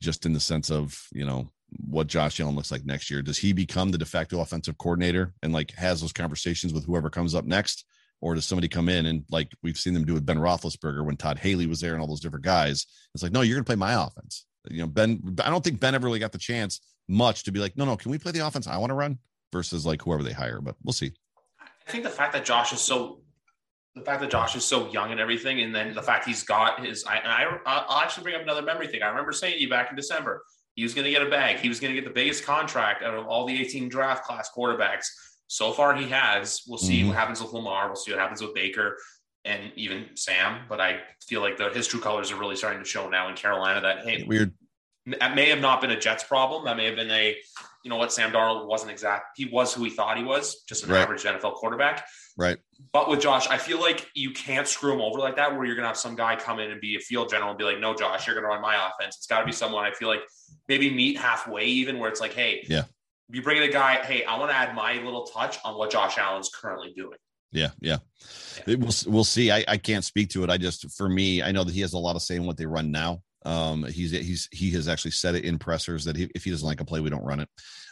just in the sense of you know what Josh Allen looks like next year. Does he become the de facto offensive coordinator and like has those conversations with whoever comes up next? Or does somebody come in and like we've seen them do with Ben Roethlisberger when Todd Haley was there and all those different guys? It's like, no, you're to play my offense you know, Ben, I don't think Ben ever really got the chance much to be like, no, no, can we play the offense I want to run versus like whoever they hire, but we'll see. I think the fact that Josh is so, the fact that Josh is so young and everything, and then the fact he's got his, I, I, I'll actually bring up another memory thing. I remember saying to you back in December, he was going to get a bag. He was going to get the biggest contract out of all the 18 draft class quarterbacks. So far, he has. We'll see mm-hmm. what happens with Lamar. We'll see what happens with Baker and even Sam. But I feel like the, his true colors are really starting to show now in Carolina. That hey, weird. That may have not been a Jets problem. That may have been a, you know what, Sam Darnold wasn't exact. He was who he thought he was, just an right. average NFL quarterback. Right. But with Josh, I feel like you can't screw him over like that, where you're gonna have some guy come in and be a field general and be like, "No, Josh, you're gonna run my offense." It's got to be someone I feel like maybe meet halfway, even where it's like, "Hey, yeah, you bring in a guy. Hey, I want to add my little touch on what Josh Allen's currently doing." Yeah, yeah. yeah. We'll we'll see. I, I can't speak to it. I just for me, I know that he has a lot of say in what they run now. Um, he's he's he has actually said it in pressers that he, if he doesn't like a play, we don't run it.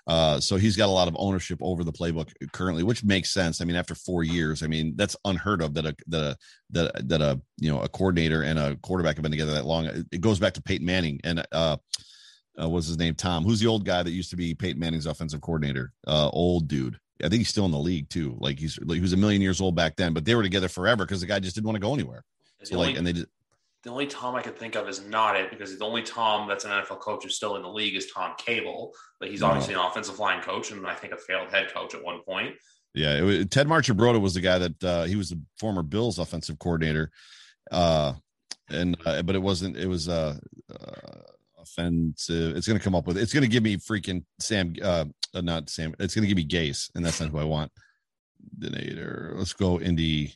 Uh, so he's got a lot of ownership over the playbook currently, which makes sense. I mean, after four years, I mean that's unheard of that a that a that that a you know a coordinator and a quarterback have been together that long. It goes back to Peyton Manning and uh, uh what's his name? Tom, who's the old guy that used to be Peyton Manning's offensive coordinator? Uh, old dude. I think he's still in the league too. Like he's like he was a million years old back then, but they were together forever because the guy just didn't want to go anywhere. So like, and they just the only Tom I could think of is not it because the only Tom that's an NFL coach who's still in the league is Tom Cable, but he's obviously an offensive line coach and I think a failed head coach at one point. Yeah, was, Ted Marchibroda was the guy that uh, he was the former Bills offensive coordinator, uh, and uh, but it wasn't. It was uh, uh offensive. It's going to come up with. It's going to give me freaking Sam. Uh, not Sam. It's going to give me Gase, and that's not who I want. Dinator. Let's go Indy.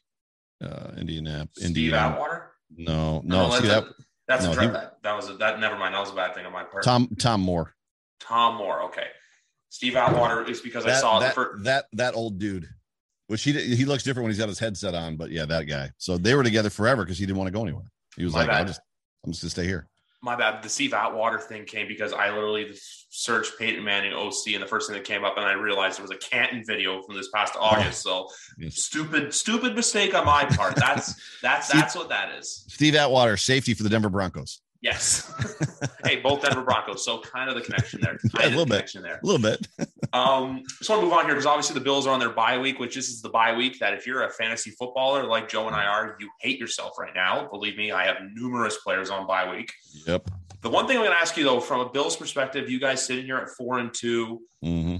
Uh, Indianapolis. Steve Atwater. No, no. no see that, that's no, a he, that, that was a, that. Never mind. That was a bad thing on my part. Tom Tom Moore. Tom Moore. Okay. Steve Atwater is because that, I saw that, first... that that old dude. Which he he looks different when he's got his headset on, but yeah, that guy. So they were together forever because he didn't want to go anywhere. He was my like, bad. I just I'm just gonna stay here my bad. The Steve Atwater thing came because I literally searched Peyton Manning OC, and the first thing that came up, and I realized it was a Canton video from this past oh. August. So yes. stupid, stupid mistake on my part. That's that's that's what that is. Steve Atwater, safety for the Denver Broncos. Yes. hey, both Denver Broncos. So kind of the connection there. Yeah, a little bit. There. A little bit. um, just want to move on here because obviously the Bills are on their bye week, which this is the bye week that if you're a fantasy footballer like Joe and I are, you hate yourself right now. Believe me, I have numerous players on bye week. Yep. The one thing I'm going to ask you though, from a Bills perspective, you guys sitting here at four and 2 mm-hmm.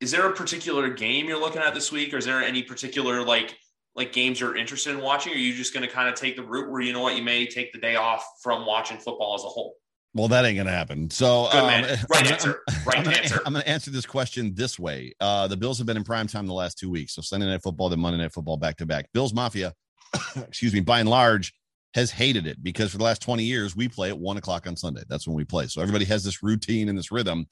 Is there a particular game you're looking at this week, or is there any particular like like games you're interested in watching? Or are you just going to kind of take the route where you know what you may take the day off from watching football as a whole? Well, that ain't gonna happen. So, um, right answer. Right I'm answer. Gonna, I'm gonna answer this question this way. Uh, the Bills have been in prime time the last two weeks. So Sunday night football, then Monday night football, back to back. Bills Mafia, excuse me, by and large, has hated it because for the last 20 years we play at one o'clock on Sunday. That's when we play. So everybody has this routine and this rhythm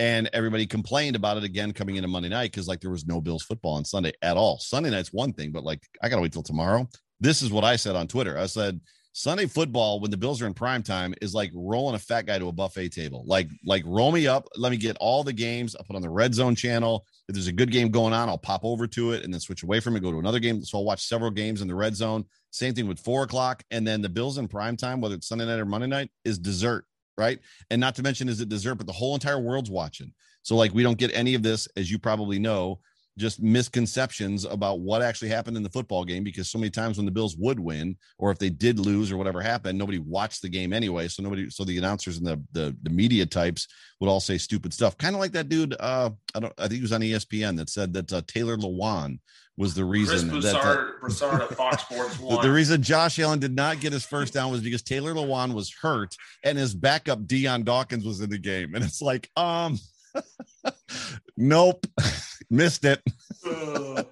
and everybody complained about it again coming into Monday night because like there was no Bills football on Sunday at all. Sunday night's one thing, but like I gotta wait till tomorrow. This is what I said on Twitter. I said Sunday football when the Bills are in prime time is like rolling a fat guy to a buffet table. Like like roll me up, let me get all the games. I'll put on the red zone channel. If there's a good game going on, I'll pop over to it and then switch away from it, go to another game. So I'll watch several games in the red zone. Same thing with four o'clock, and then the Bills in prime time, whether it's Sunday night or Monday night, is dessert right? And not to mention, is it dessert? But the whole entire world's watching. So like we don't get any of this, as you probably know, just misconceptions about what actually happened in the football game because so many times when the Bills would win or if they did lose or whatever happened, nobody watched the game anyway. So nobody, so the announcers and the the, the media types would all say stupid stuff, kind of like that dude. Uh, I don't, I think he was on ESPN that said that uh, Taylor Lewan was the reason Chris that, Broussard, Broussard of Fox Sports One. the reason Josh Allen did not get his first down was because Taylor Lewan was hurt and his backup Dion Dawkins was in the game, and it's like, um, nope, missed it.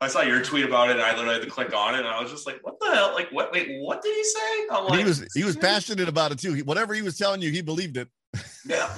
I saw your tweet about it, and I literally had to click on it, and I was just like, "What the hell? Like, what? Wait, what did he say?" I'm like, he was he was passionate about it too. He, whatever he was telling you, he believed it. Yeah.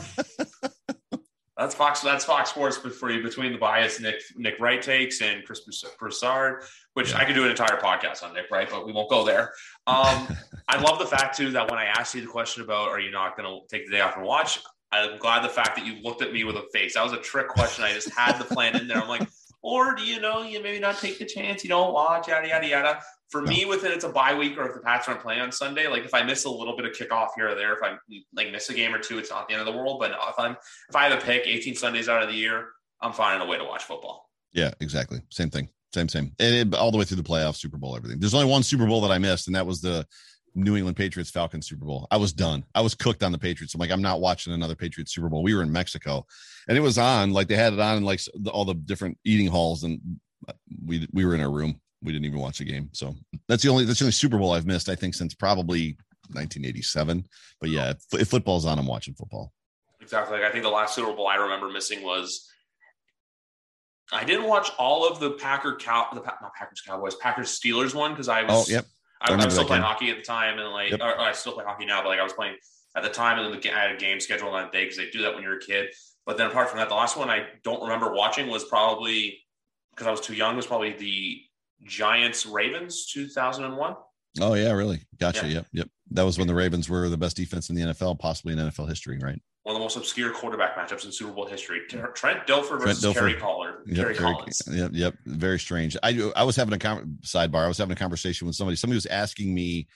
That's Fox. That's Fox Sports for you between the bias Nick Nick Wright takes and Chris Broussard, which Yeah. I could do an entire podcast on Nick Wright, but we won't go there. Um, I love the fact too that when I asked you the question about are you not going to take the day off and watch, I'm glad the fact that you looked at me with a face. That was a trick question. I just had the plan in there. I'm like, or do you know you maybe not take the chance? You don't watch yada yada yada. For me, with it, it's a bye week, or if the Pats aren't playing on Sunday, like if I miss a little bit of kickoff here or there, if I like miss a game or two, it's not the end of the world. But if I'm if I have a pick 18 Sundays out of the year, I'm finding a way to watch football. Yeah, exactly. Same thing. Same, same. It, all the way through the playoffs, Super Bowl, everything. There's only one Super Bowl that I missed, and that was the New England Patriots Falcons Super Bowl. I was done. I was cooked on the Patriots. I'm like, I'm not watching another Patriots Super Bowl. We were in Mexico, and it was on. Like they had it on in like all the different eating halls, and we we were in our room. We didn't even watch the game. So that's the only that's the only Super Bowl I've missed. I think since probably 1987. But yeah, if, if football's on, I'm watching football. Exactly. Like I think the last Super Bowl I remember missing was I didn't watch all of the Packer cow the not Packers Cowboys Packers Steelers one because I was Oh, yep. I, I remember was still playing game. hockey at the time and like Yep. or, or I still play hockey now but like I was playing at the time and then the, I had a game scheduled on that day because they do that when you're a kid. But then apart from that, the last one I don't remember watching was probably because I was too young was probably the Giants Ravens 2001. Oh yeah, really? Gotcha. Yeah. Yep, yep. That was when the Ravens were the best defense in the NFL, possibly in NFL history, right? One of the most obscure quarterback matchups in Super Bowl history. Trent Dilfer versus Dilfer. Kerry Pollard. Kerry Yep, very, Collins. yep, yep. Very strange. I I was having a con- sidebar. I was having a conversation with somebody. Somebody was asking me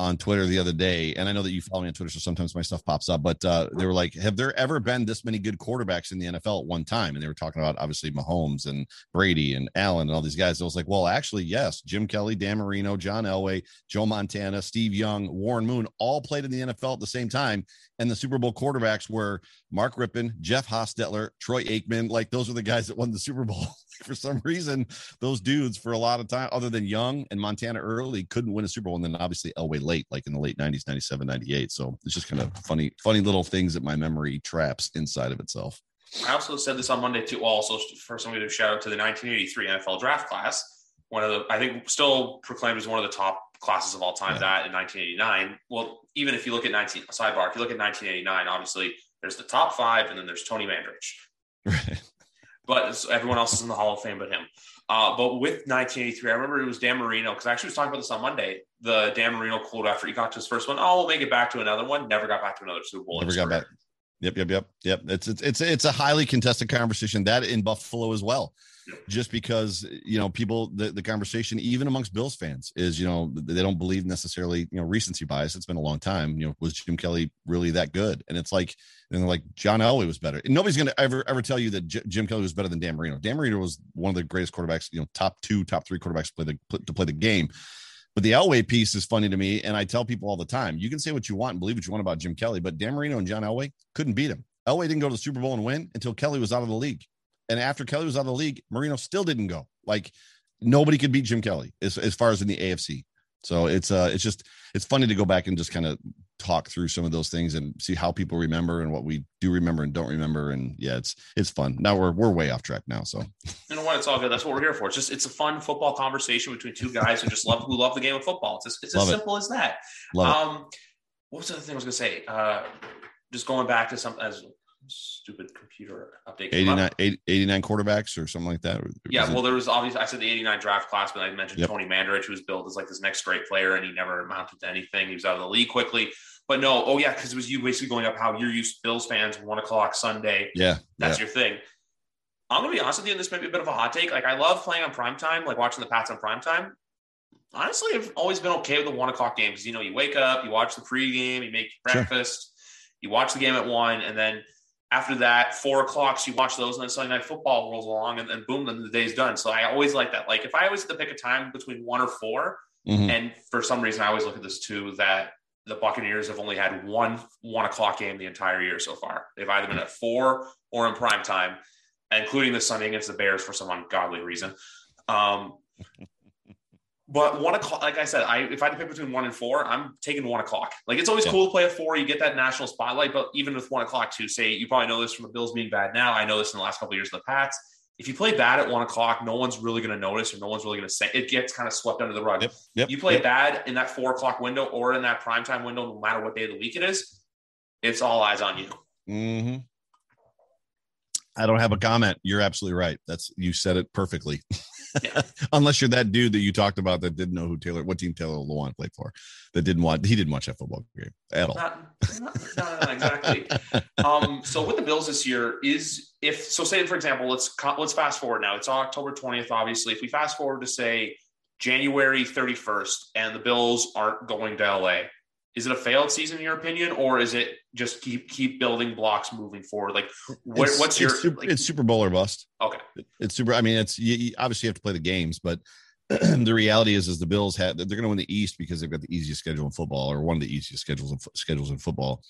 on Twitter the other day, and I know that you follow me on Twitter, so sometimes my stuff pops up. But uh, they were like, "Have there ever been this many good quarterbacks in the NFL at one time?" And they were talking about obviously Mahomes and Brady and Allen and all these guys. I was like, "Well, actually, yes. Jim Kelly, Dan Marino, John Elway, Joe Montana, Steve Young, Warren Moon all played in the NFL at the same time." And the Super Bowl quarterbacks were Mark Rypien, Jeff Hostetler, Troy Aikman. Like those were the guys that won the Super Bowl. For some reason, those dudes for a lot of time, other than Young and Montana early, couldn't win a Super Bowl. And then obviously Elway late, like in the late 90s, 97, 98. So it's just kind of funny, funny little things that my memory traps inside of itself. I also said this on Monday too. Also, for somebody to shout out to the 1983 NFL draft class, one of the I think still proclaimed as one of the top classes of all time. Yeah. That in 1989. Well, even if you look at 19 sidebar, if you look at 1989, obviously there's the top five, and then there's Tony Mandarich. Right. But everyone else is in the Hall of Fame but him. Uh, but with 1983, I remember it was Dan Marino because I actually was talking about this on Monday. The Dan Marino quote after he got to his first one, oh, we'll make it back to another one. Never got back to another Super Bowl. Never got career. back. Yep, yep, yep, yep. It's it's it's it's a highly contested conversation that in Buffalo as well. Just because you know people, the, the conversation even amongst Bills fans is you know they don't believe necessarily you know recency bias. It's been a long time. You know, was Jim Kelly really that good? And it's like and they're like John Elway was better. And nobody's to ever ever tell you that J- Jim Kelly was better than Dan Marino. Dan Marino was one of the greatest quarterbacks. You know, top two, top three quarterbacks to play the to play the game. But the Elway piece is funny to me, and I tell people all the time: you can say what you want and believe what you want about Jim Kelly, but Dan Marino and John Elway couldn't beat him. Elway didn't go to the Super Bowl and win until Kelly was out of the league, and after Kelly was out of the league, Marino still didn't go. Like nobody could beat Jim Kelly as, as far as in the AFC. So it's uh it's just it's funny to go back and just kind of talk through some of those things and see how people remember and what we do remember and don't remember. And yeah, it's it's fun. Now we're we're way off track now. So You know what? It's all good. That's what we're here for. It's just it's a fun football conversation between two guys who just love who love the game of football. It's just, it's Love as it. simple as that. love it. Um, what was the other thing I was gonna say? Uh, just going back to some as stupid computer update. 89, 89 quarterbacks or something like that. Yeah, Was it- well, there was obviously I said the '89 draft class, but I mentioned Yep. Tony Mandarich, who was billed as like this next great player, and he never amounted to anything. He was out of the league quickly. But no, oh yeah, because it was you basically going up how you're used to Bills fans, one o'clock Sunday. yeah, That's yeah. your thing. I'm gonna be honest with you, and this might be a bit of a hot take. Like I love playing on prime time, like watching the Pats on prime time. Honestly, I've always been okay with the one o'clock games. You know, you wake up, you watch the pregame, you make Sure. breakfast, You watch the game at one, and then after that, four o'clock, so you watch those, and then Sunday night football rolls along, and then boom, then the day's done. So I always like that. Like if I always had to pick a time between one or 4 Mhm. and for some reason I always look at this too that the Buccaneers have only had one one o'clock game the entire year so far. They've either been at four or in prime time, including the Sunday against the Bears for some ungodly reason. Um, but one o'clock, like I said, I if I had to pick between one and four, I'm taking one o'clock. Like it's always Yeah. cool to play a four. You get that national spotlight, but even with one o'clock, too, say you probably know this from the Bills being bad now. I know this in the last couple of years of the Pats. If you play bad at one o'clock, no one's really going to notice, or no one's really going to say it. Gets kind of swept under the rug. Yep. Yep. You play Yep. bad in that four o'clock window or in that primetime window, no matter what day of the week it is. It's all eyes on you. hmm I don't have a comment. You're absolutely right. That's you said it perfectly. Yeah. Unless you're that dude that you talked about that didn't know who Taylor, what team Taylor Lewan played for, that didn't want he didn't watch that football game at all. Not, not, not- exactly. Um, so with the Bills this year is if so say for example let's let's fast forward now it's October 20th obviously if we fast forward to say January 31st and the Bills aren't going to LA is it a failed season in your opinion or is it just keep keep building blocks moving forward like what, It's- what's your it's super, like- it's Super Bowl or bust. okay It's super. I mean, it's you, you obviously have to play the games, but the reality is, is the Bills had they're going to win the East because they've got the easiest schedule in football, or one of the easiest schedules in, schedules in football.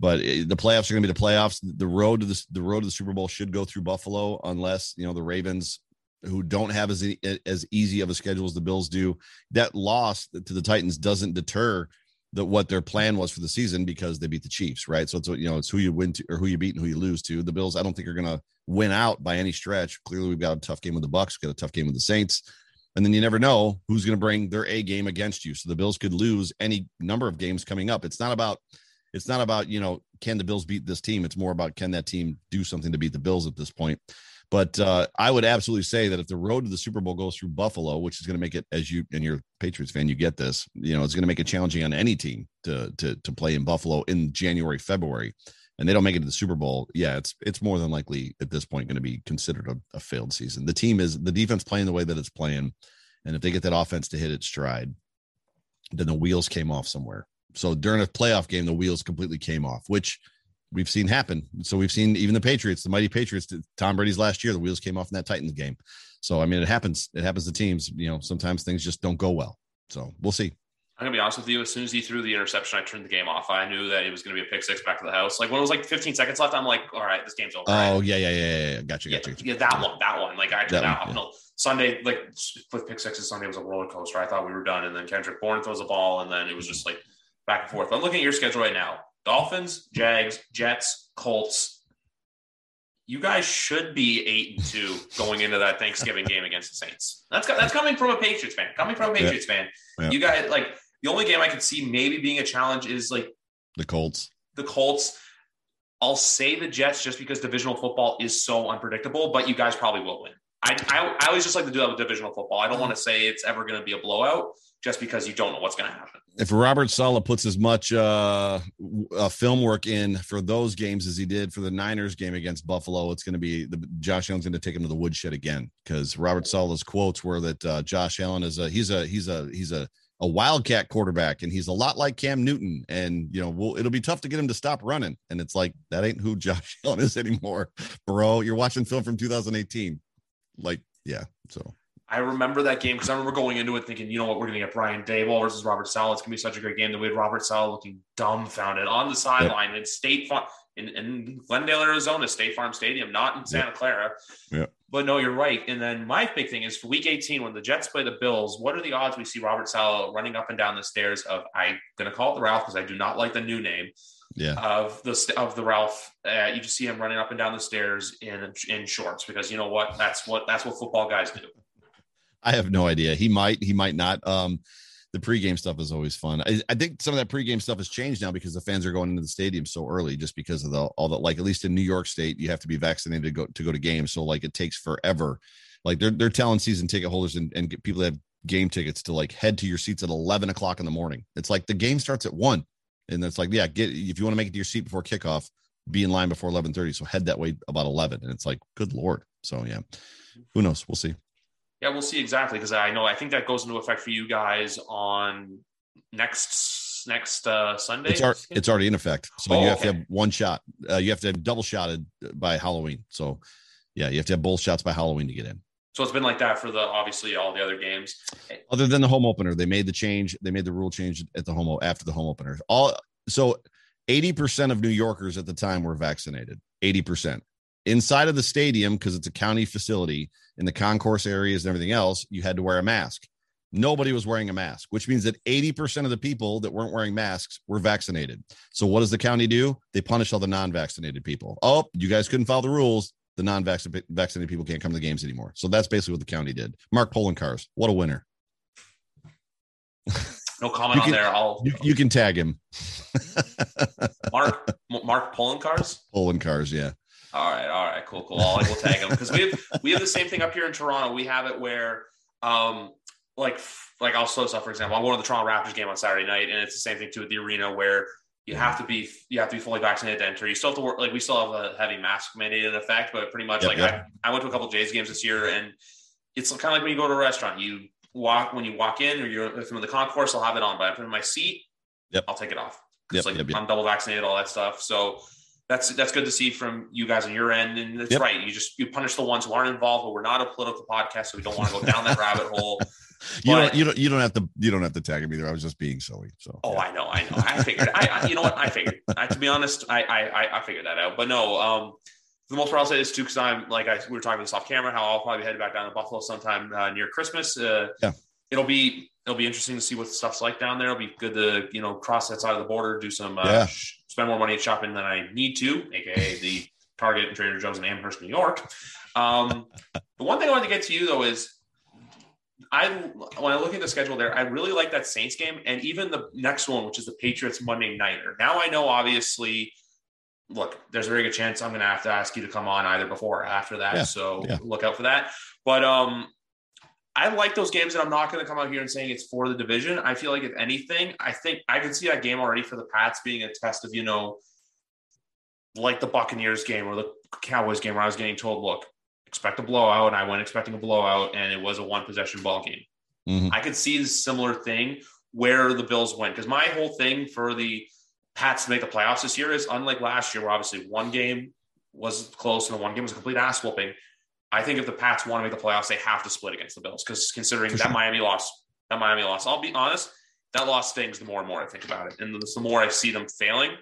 But eh, the playoffs are going to be the playoffs. The road to the the road to the Super Bowl should go through Buffalo, unless you know the Ravens, who don't have as as easy of a schedule as the Bills do. That loss to the Titans doesn't deter that what their plan was for the season because they beat the Chiefs, right? So it's you know it's who you win to or who you beat and who you lose to. The Bills, I don't think are going to win out by any stretch. Clearly, we've got a tough game with the Bucks, we've got a tough game with the Saints, and then you never know who's going to bring their A game against you. So the Bills could lose any number of games coming up. It's not about it's not about you know can the Bills beat this team. It's more about can that team do something to beat the Bills at this point. But uh, I would absolutely say that if the road to the Super Bowl goes through Buffalo, which is going to make it, as you and you're Patriots fan, you get this. You know, it's going to make it challenging on any team to to to play in Buffalo in January, February, and they don't make it to the Super Bowl. Yeah, it's it's more than likely at this point going to be considered a, a failed season. The team is the defense playing the way that it's playing, and if they get that offense to hit its stride, then the wheels came off somewhere. So during a playoff game, the wheels completely came off, which we've seen happen. So we've seen even the Patriots, the mighty Patriots, Tom Brady's last year, the wheels came off in that Titans game. So I mean, it happens. It happens to teams. You know, sometimes things just don't go well. So we'll see. I'm gonna be honest with you. As soon as he threw the interception, I turned the game off. I knew that it was gonna be a pick six back to the house. Like when it was like 15 seconds left, I'm like, all right, this game's over. Oh yeah, yeah, yeah, yeah. yeah. Gotcha, yeah, gotcha. yeah, that one, that one. Like I turned That one, off. Sunday, like with pick sixes, Sunday was a roller coaster. I thought we were done, and then Kendrick Bourne throws a ball, and then it was just like back and forth. I'm looking at your schedule right now: Dolphins, Jags, Jets, Colts. You guys should be eight and two going into that Thanksgiving game against the Saints. That's that's coming from a Patriots fan. Coming from a Patriots fan, Yeah. you guys like the only game I could see maybe being a challenge is like The Colts. the Colts. I'll say the Jets just because divisional football is so unpredictable, but you guys probably will win. I, I, I always just like to do that with divisional football. I don't want to say it's ever going to be a blowout just because you don't know what's going to happen. If Robert Saleh puts as much uh, uh, film work in for those games as he did for the Niners game against Buffalo, it's going to be the Josh Allen's going to take him to the woodshed again because Robert Saleh's quotes were that uh, Josh Allen is a he's a he's a he's a a wildcat quarterback and he's a lot like Cam Newton and you know we'll, it'll be tough to get him to stop running and it's like that ain't who Josh Allen is anymore, bro. You're watching film from 2018, like yeah. So I remember that game because I remember going into it thinking, you know what, we're going to get Brian Daboll versus Robert Saleh. It's going to be such a great game. That we had Robert Saleh looking dumbfounded on the sideline in State Farm in, in Glendale, Arizona, State Farm Stadium, not in Santa Clara. Yeah. But no, you're right. And then my big thing is for Week 18 when the Jets play the Bills. What are the odds we see Robert Saleh running up and down the stairs of I'm going to call it the Ralph because I do not like the new name yeah. of the of the Ralph. Uh, you just see him running up and down the stairs in in shorts because you know what? That's what that's what football guys do. I have no idea. He might, he might not. Um, the pregame stuff is always fun. I, I think some of that pregame stuff has changed now because the fans are going into the stadium so early, just because of the all the like at least in New York State, you have to be vaccinated to go to go to games. So like it takes forever. Like they're they're telling season ticket holders and, and people that have game tickets to like head to your seats at eleven o'clock in the morning. It's like the game starts at one, and it's like yeah, get if you want to make it to your seat before kickoff, be in line before eleven thirty. So head that way about eleven, and it's like good lord. So yeah, who knows? We'll see. Yeah, we'll see exactly because I know I think that goes into effect for you guys on next next uh, Sunday. It's, ar- it's already in effect. So oh, you have okay. to have one shot. Uh, you have to have double shotted by Halloween. So yeah, you have to have both shots by Halloween to get in. So it's been like that for the obviously all the other games. Other than the home opener, they made the change. They made the rule change at the home after the home opener. All so 80% of New Yorkers at the time were vaccinated. 80%. Inside of the stadium, because it's a county facility, in the concourse areas and everything else, you had to wear a mask. Nobody was wearing a mask, which means that 80% of the people that weren't wearing masks were vaccinated. So what does the county do? They punish all the non-vaccinated people. Oh, you guys couldn't follow the rules. The non-vaccinated people can't come to the games anymore. So that's basically what the county did. Mark Poloncarz, what a winner. No comment can, on there. I'll you, you, can tag him. Mark Mark Poloncarz. Pulling cars, yeah. All right, all right, cool, cool. I'll, we'll tag him because we have we have the same thing up here in Toronto. We have it where, um, like like I'll slow stuff. For example, I'm going to the Toronto Raptors game on Saturday night, and it's the same thing too at the arena where you have to be you have to be fully vaccinated to enter. You still have to work like we still have a heavy mask mandate in effect, but pretty much yep, like yep. I, I went to a couple Jays games this year, and it's kind of like when you go to a restaurant. You walk when you walk in or you're if I'm in the concourse, I'll have it on. But if I'm in my seat, yep. I'll take it off. Yep, like yep, I'm double vaccinated, all that stuff. So that's that's good to see from you guys on your end. And that's right. You just you punish the ones who aren't involved, but we're not a political podcast, so we don't want to go down that rabbit hole. you but, don't you don't you don't have to you don't have to tag him either. I was just being silly. So oh, yeah. I know, I know. I figured. I, I, you know what? I figured. I, to be honest, I, I I figured that out. But no, um, for the most part, I'll say this too because I'm like I we were talking this off camera. How I'll probably head back down to Buffalo sometime uh, near Christmas. Uh, yeah it'll be it'll be interesting to see what stuff's like down there. It'll be good to you know cross that side of the border, do some uh, yeah. sh- spend more money at shopping than I need to, aka the Target and Trader Joe's in Amherst, New York. Um, the one thing I wanted to get to you though is I when I look at the schedule there, I really like that Saints game and even the next one, which is the Patriots Monday nighter. Now I know obviously. Look, there's a very good chance I'm going to have to ask you to come on either before or after that. Yeah, so yeah. look out for that. But um, I like those games, and I'm not going to come out here and saying it's for the division. I feel like if anything, I think I can see that game already for the Pats being a test of you know, like the Buccaneers game or the Cowboys game where I was getting told, look, expect a blowout, and I went expecting a blowout, and it was a one possession ball game. Mm-hmm. I could see the similar thing where the Bills went because my whole thing for the Pats to make the playoffs this year is unlike last year, where obviously one game was close and the one game was a complete ass whooping. I think if the Pats want to make the playoffs, they have to split against the Bills because considering For that sure. Miami loss, that Miami loss, I'll be honest, that loss stings the more and more I think about it. And the, the more I see them failing,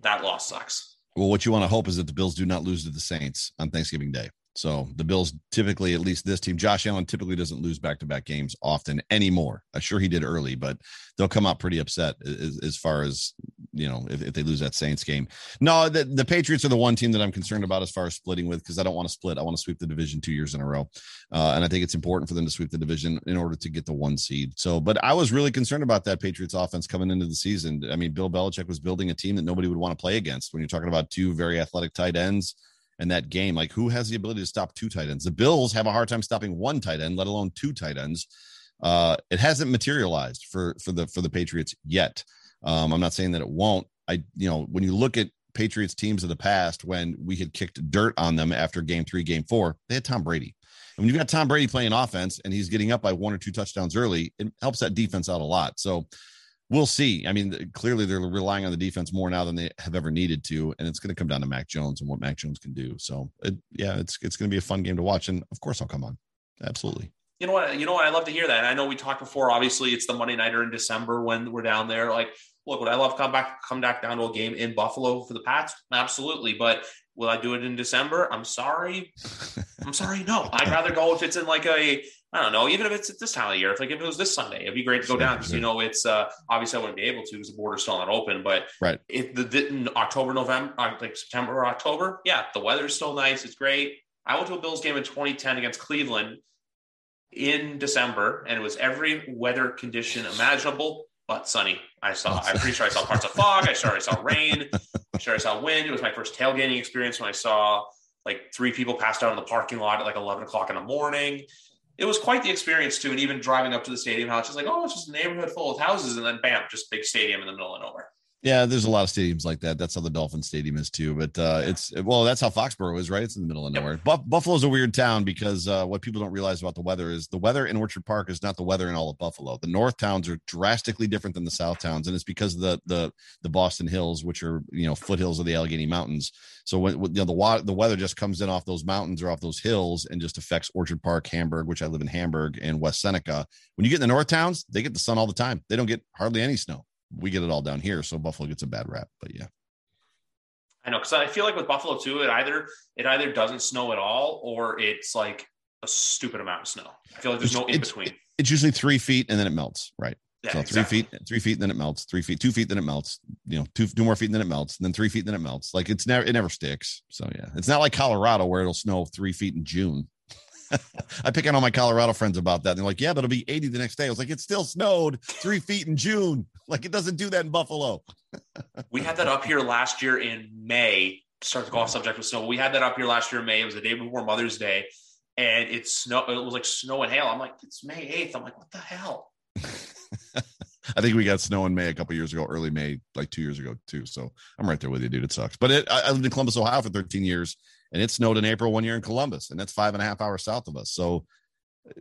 that loss sucks. Well, what you want to hope is that the Bills do not lose to the Saints on Thanksgiving Day. So the Bills typically, at least this team, Josh Allen typically doesn't lose back to back games often anymore. I'm sure he did early, but they'll come out pretty upset as, as far as you know if, if, they lose that Saints game. No, the, the Patriots are the one team that I'm concerned about as far as splitting with because I don't want to split. I want to sweep the division two years in a row, uh, and I think it's important for them to sweep the division in order to get the one seed. So, but I was really concerned about that Patriots offense coming into the season. I mean, Bill Belichick was building a team that nobody would want to play against when you're talking about two very athletic tight ends and that game. Like, who has the ability to stop two tight ends? The Bills have a hard time stopping one tight end, let alone two tight ends. Uh, it hasn't materialized for for the for the Patriots yet. Um, I'm not saying that it won't. I, you know, when you look at Patriots teams of the past, when we had kicked dirt on them after game three, game four, they had Tom Brady. And when you've got Tom Brady playing offense and he's getting up by one or two touchdowns early, it helps that defense out a lot. So we'll see. I mean, clearly they're relying on the defense more now than they have ever needed to, and it's going to come down to Mac Jones and what Mac Jones can do. So, it, yeah, it's it's going to be a fun game to watch, and of course, I'll come on. Absolutely. You know what? You know what? I love to hear that. I know we talked before. Obviously, it's the Monday nighter in December when we're down there. Like, look, would I love come back come back down to a game in Buffalo for the Pats? Absolutely. But will I do it in December? I'm sorry. I'm sorry. No, I'd rather go if it's in like a I don't know, even if it's at this time of year, if like if it was this Sunday, it'd be great to go sure, down because sure. you know it's uh obviously I wouldn't be able to because the border's still not open. But right, if the, the October, November, uh, like September or October, yeah, the weather's still nice. It's great. I went to a Bills game in 2010 against Cleveland in December, and it was every weather condition imaginable but sunny. I saw. I'm pretty sure I saw parts of fog. I sure I saw rain. I'm sure I saw wind. It was my first tailgating experience when I saw like three people passed out in the parking lot at like 11 o'clock in the morning it was quite the experience too. And even driving up to the stadium, how it's just like, oh, it's just a neighborhood full of houses, and then bam, just big stadium in the middle of nowhere. Yeah, there's a lot of stadiums like that. That's how the Dolphin Stadium is too. But uh, it's well, that's how Foxborough is, right? It's in the middle of nowhere. Buff- Buffalo's a weird town because uh, what people don't realize about the weather is the weather in Orchard Park is not the weather in all of Buffalo. The North towns are drastically different than the South towns, and it's because of the the the Boston Hills, which are you know foothills of the Allegheny Mountains. So when you know the water, the weather just comes in off those mountains or off those hills and just affects Orchard Park, Hamburg, which I live in Hamburg, and West Seneca. When you get in the North towns, they get the sun all the time. They don't get hardly any snow we get it all down here. So Buffalo gets a bad rap, but yeah. I know because I feel like with Buffalo too, it either it either doesn't snow at all or it's like a stupid amount of snow. I feel like there's it's, no in between. It's usually three feet and then it melts, right? Yeah, so exactly. three feet, three feet, then it melts. Three feet, two feet, then it melts. You know, two two more feet, then it melts. And then three feet, then it melts. Like it's never it never sticks. So yeah, it's not like Colorado where it'll snow three feet in June. I pick on all my Colorado friends about that. And they're like, yeah, but it'll be 80 the next day. I was like, it still snowed three feet in June. Like it doesn't do that in Buffalo. we had that up here last year in May. Start to go off subject with snow. We had that up here last year in May. It was the day before Mother's Day. And it snow it was like snow and hail. I'm like, it's May 8th. I'm like, what the hell? I think we got snow in May a couple years ago, early May, like two years ago too. So I'm right there with you, dude. It sucks. But it, I, I lived in Columbus, Ohio for 13 years and it snowed in April one year in Columbus, and that's five and a half hours south of us. So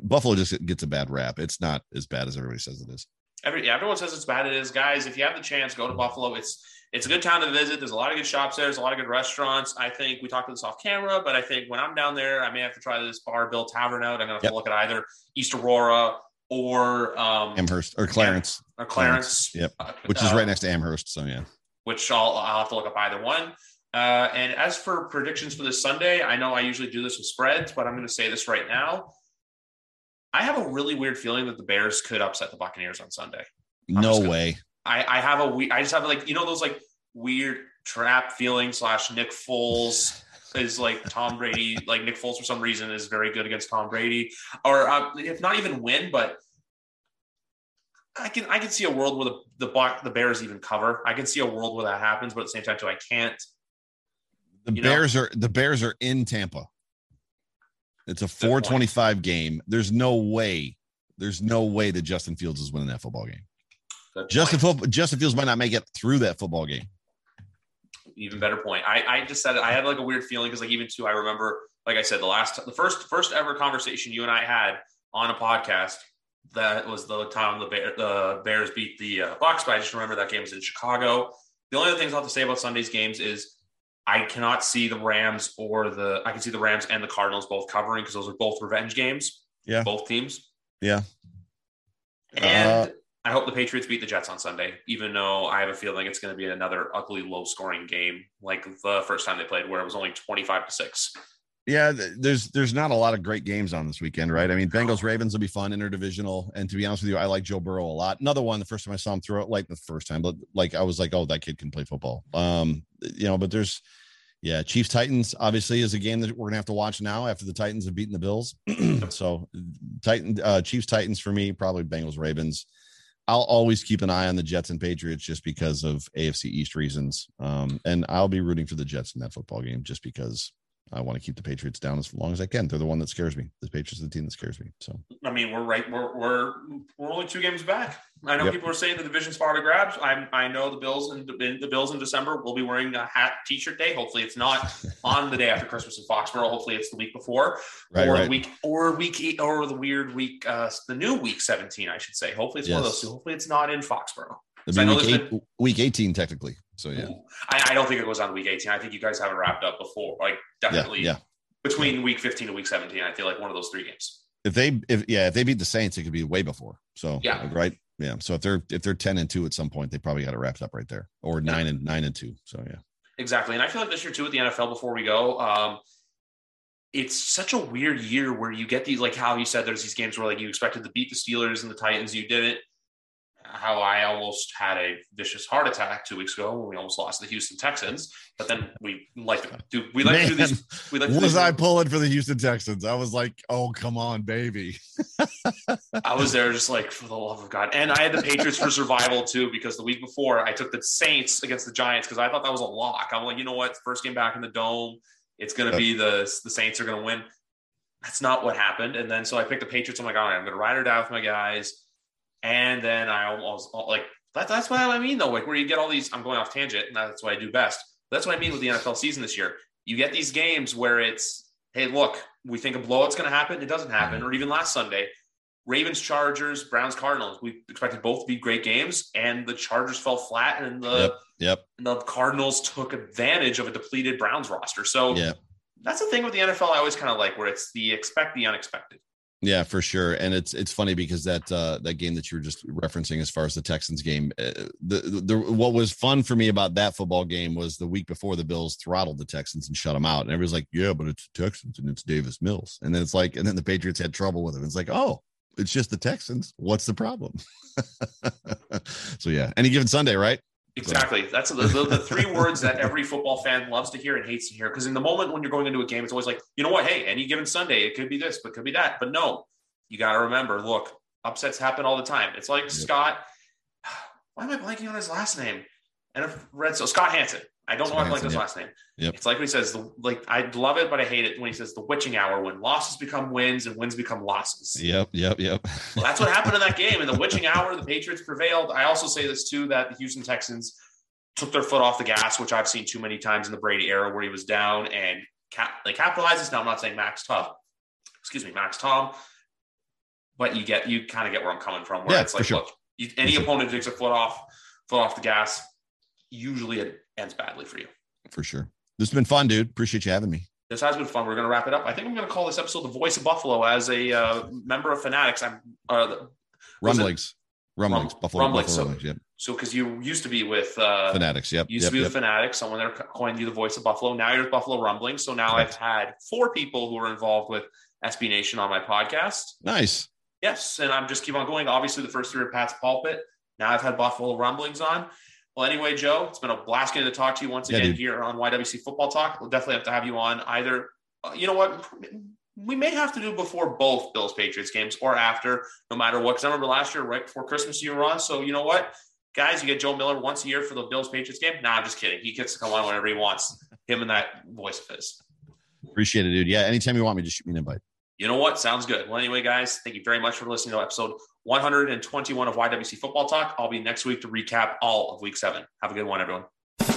Buffalo just gets a bad rap. It's not as bad as everybody says it is. Every, everyone says it's bad. It is, guys. If you have the chance, go to Buffalo. It's it's a good town to visit. There's a lot of good shops there. There's a lot of good restaurants. I think we talked about this off camera, but I think when I'm down there, I may have to try this Bar Bill Tavern out. I'm gonna have yep. to look at either East Aurora or um, Amherst or Clarence or Clarence. Clarence. Yep, uh, which is right next to Amherst. So yeah, which I'll I'll have to look up either one. Uh, and as for predictions for this Sunday, I know I usually do this with spreads, but I'm going to say this right now. I have a really weird feeling that the Bears could upset the Buccaneers on Sunday. I'm no gonna, way. I, I have a we. I just have like you know those like weird trap feeling slash Nick Foles is like Tom Brady. like Nick Foles for some reason is very good against Tom Brady, or uh, if not even win, but I can I can see a world where the the the Bears even cover. I can see a world where that happens, but at the same time, too, I can't. The you Bears know? are the Bears are in Tampa. It's a 425 game. There's no way. There's no way that Justin Fields is winning that football game. Good Justin point. Justin Fields might not make it through that football game. Even better point. I, I just said it. I had like a weird feeling because like even too, I remember, like I said, the last the first first ever conversation you and I had on a podcast. That was the time the, Bear, the Bears beat the uh, Bucks. But I just remember that game was in Chicago. The only other things I'll have to say about Sunday's games is I cannot see the Rams or the I can see the Rams and the Cardinals both covering because those are both revenge games. Yeah. Both teams. Yeah. And uh, I hope the Patriots beat the Jets on Sunday, even though I have a feeling it's going to be another ugly low scoring game like the first time they played where it was only 25 to 6. Yeah, there's there's not a lot of great games on this weekend, right? I mean, Bengals Ravens will be fun, interdivisional, and to be honest with you, I like Joe Burrow a lot. Another one, the first time I saw him throw it, like the first time, but like I was like, oh, that kid can play football. Um, you know, but there's, yeah, Chiefs Titans obviously is a game that we're gonna have to watch now after the Titans have beaten the Bills. so, Titan uh, Chiefs Titans for me, probably Bengals Ravens. I'll always keep an eye on the Jets and Patriots just because of AFC East reasons. Um, and I'll be rooting for the Jets in that football game just because I want to keep the Patriots down as long as I can. They're the one that scares me. The Patriots are the team that scares me. So I mean, we're right. We're we're we're only two games back. I know yep. people are saying the division's spot are grabs. I I know the Bills and the Bills in December will be wearing a hat T-shirt day. Hopefully, it's not on the day after Christmas in Foxborough. Hopefully, it's the week before, right, or right. week or week eight, or the weird week, uh, the new week seventeen, I should say. Hopefully, it's yes. one of those two. Hopefully, it's not in Foxborough. Week, eight, been, week 18, technically. So, yeah. I, I, don't think it goes on week 18. I think you guys have it wrapped up before. Like, definitely. Yeah. yeah between week 15 and week 17. I feel like one of those three games. If they, if yeah, if they beat the Saints, it could be way before. So yeah, right, yeah. So if they're if they're 10 and two at some point, they probably got it wrapped up right there, or nine and nine and two. So yeah, exactly. And I feel like this year too with the NFL. Before we go, um, it's such a weird year where you get these like how you said there's these games where like you expected to beat the Steelers and the Titans, you didn't how I almost had a vicious heart attack two weeks ago when we almost lost the Houston Texans. But then we like to do we like Man, to do these. We like was these, I pulling for the Houston Texans? I was like, oh come on, baby. I was there just like for the love of God, and I had the Patriots for survival too because the week before I took the Saints against the Giants because I thought that was a lock. I'm like, you know what, first game back in the dome, it's going to be the the Saints are going to win. That's not what happened, and then so I picked the Patriots. I'm like, all right, I'm going to ride or die with my guys. And then I almost oh, like That, that's what I mean, though. Like where you get all these, I'm going off tangent, and that's what I do best. That's what I mean with the NFL season this year. You get these games where it's, hey, look, we think a blowout's going to happen. It doesn't happen. Or even last Sunday, Ravens, Chargers, Browns, Cardinals. We expected both to be great games, and the Chargers fell flat, and the Yep. Yep. and the Cardinals took advantage of a depleted Browns roster. So Yeah. that's the thing with the NFL. I always kind of like where it's the expect the unexpected. Yeah, for sure. And it's it's funny because that uh that game that you were just referencing as far as the Texans game, uh, the, the what was fun for me about that football game was the week before the Bills throttled the Texans and shut them out. And everybody's like, "Yeah, but it's the Texans and it's Davis Mills." And then it's like and then the Patriots had trouble with him. It's like, "Oh, it's just the Texans. What's the problem?" so yeah, any given Sunday, right? Exactly. That's the, the, three words that every football fan loves to hear and hates to hear. Because in the moment when you're going into a game, it's always like, you know what? Hey, any given Sunday, it could be this, but could be that. But no, you got to remember, look, upsets happen all the time. It's like Scott. Why am I blanking on his last name? And I've read so Scott Hanson. I don't know why I Hanson, his yep. last name. Yep. It's like when he says, the, like, I love it, but I hate it when he says the witching hour when losses become wins and wins become losses. Yep, yep, yep. Well, that's what happened in that game. In the witching hour, the Patriots prevailed. I also say this too that the Houston Texans took their foot off the gas, which I've seen too many times in the Brady era where he was down and cap- they capitalized this. Now I'm not saying Max Tom, excuse me, Max Tom, but you get you kind of get where I'm coming from. Where Yeah, it's like, sure. look, you, any opponent takes a foot off, foot off the gas. Usually it ends badly for you. for sure. This has been fun, dude. Appreciate you having me. This has been fun. We're going to wrap it up. I think I'm going to call this episode "The Voice of Buffalo" as a uh, member of Fanatics. I'm uh, it- Rumblings. Rumblings. Rum- Buffalo, Rumblings, Buffalo so- Rumblings. Yep. so because you used to be with uh, Fanatics. Yep. used yep, to be yep. with Fanatics. Someone there coined you the voice of Buffalo. Now you're with Buffalo Rumblings. So now Correct. I've had four people who are involved with SB Nation on my podcast. Nice. Yes, and I'm just keep on going. Obviously, the first three are Pat's pulpit. Now I've had Buffalo Rumblings on. Well, anyway, Joe, it's been a blast getting to talk to you once Yeah, again dude. here on YWC Football Talk. We'll definitely have to have you on either. uh, you know what? We may have to do before both Bills Patriots games or after, no matter what. Because I remember last year, right before Christmas, you were on. So you know what, guys, you get Joe Miller once a year for the Bills Patriots game. Nah, I'm just kidding. He gets to come on whenever he wants. Him and that voice of his. Appreciate it, dude. Yeah. Anytime you want me, just shoot me an invite. You know what? Sounds good. Well, anyway, guys, thank you very much for listening to episode 121 of YWC Football Talk. I'll be next week to recap all of week seven. Have a good one, everyone.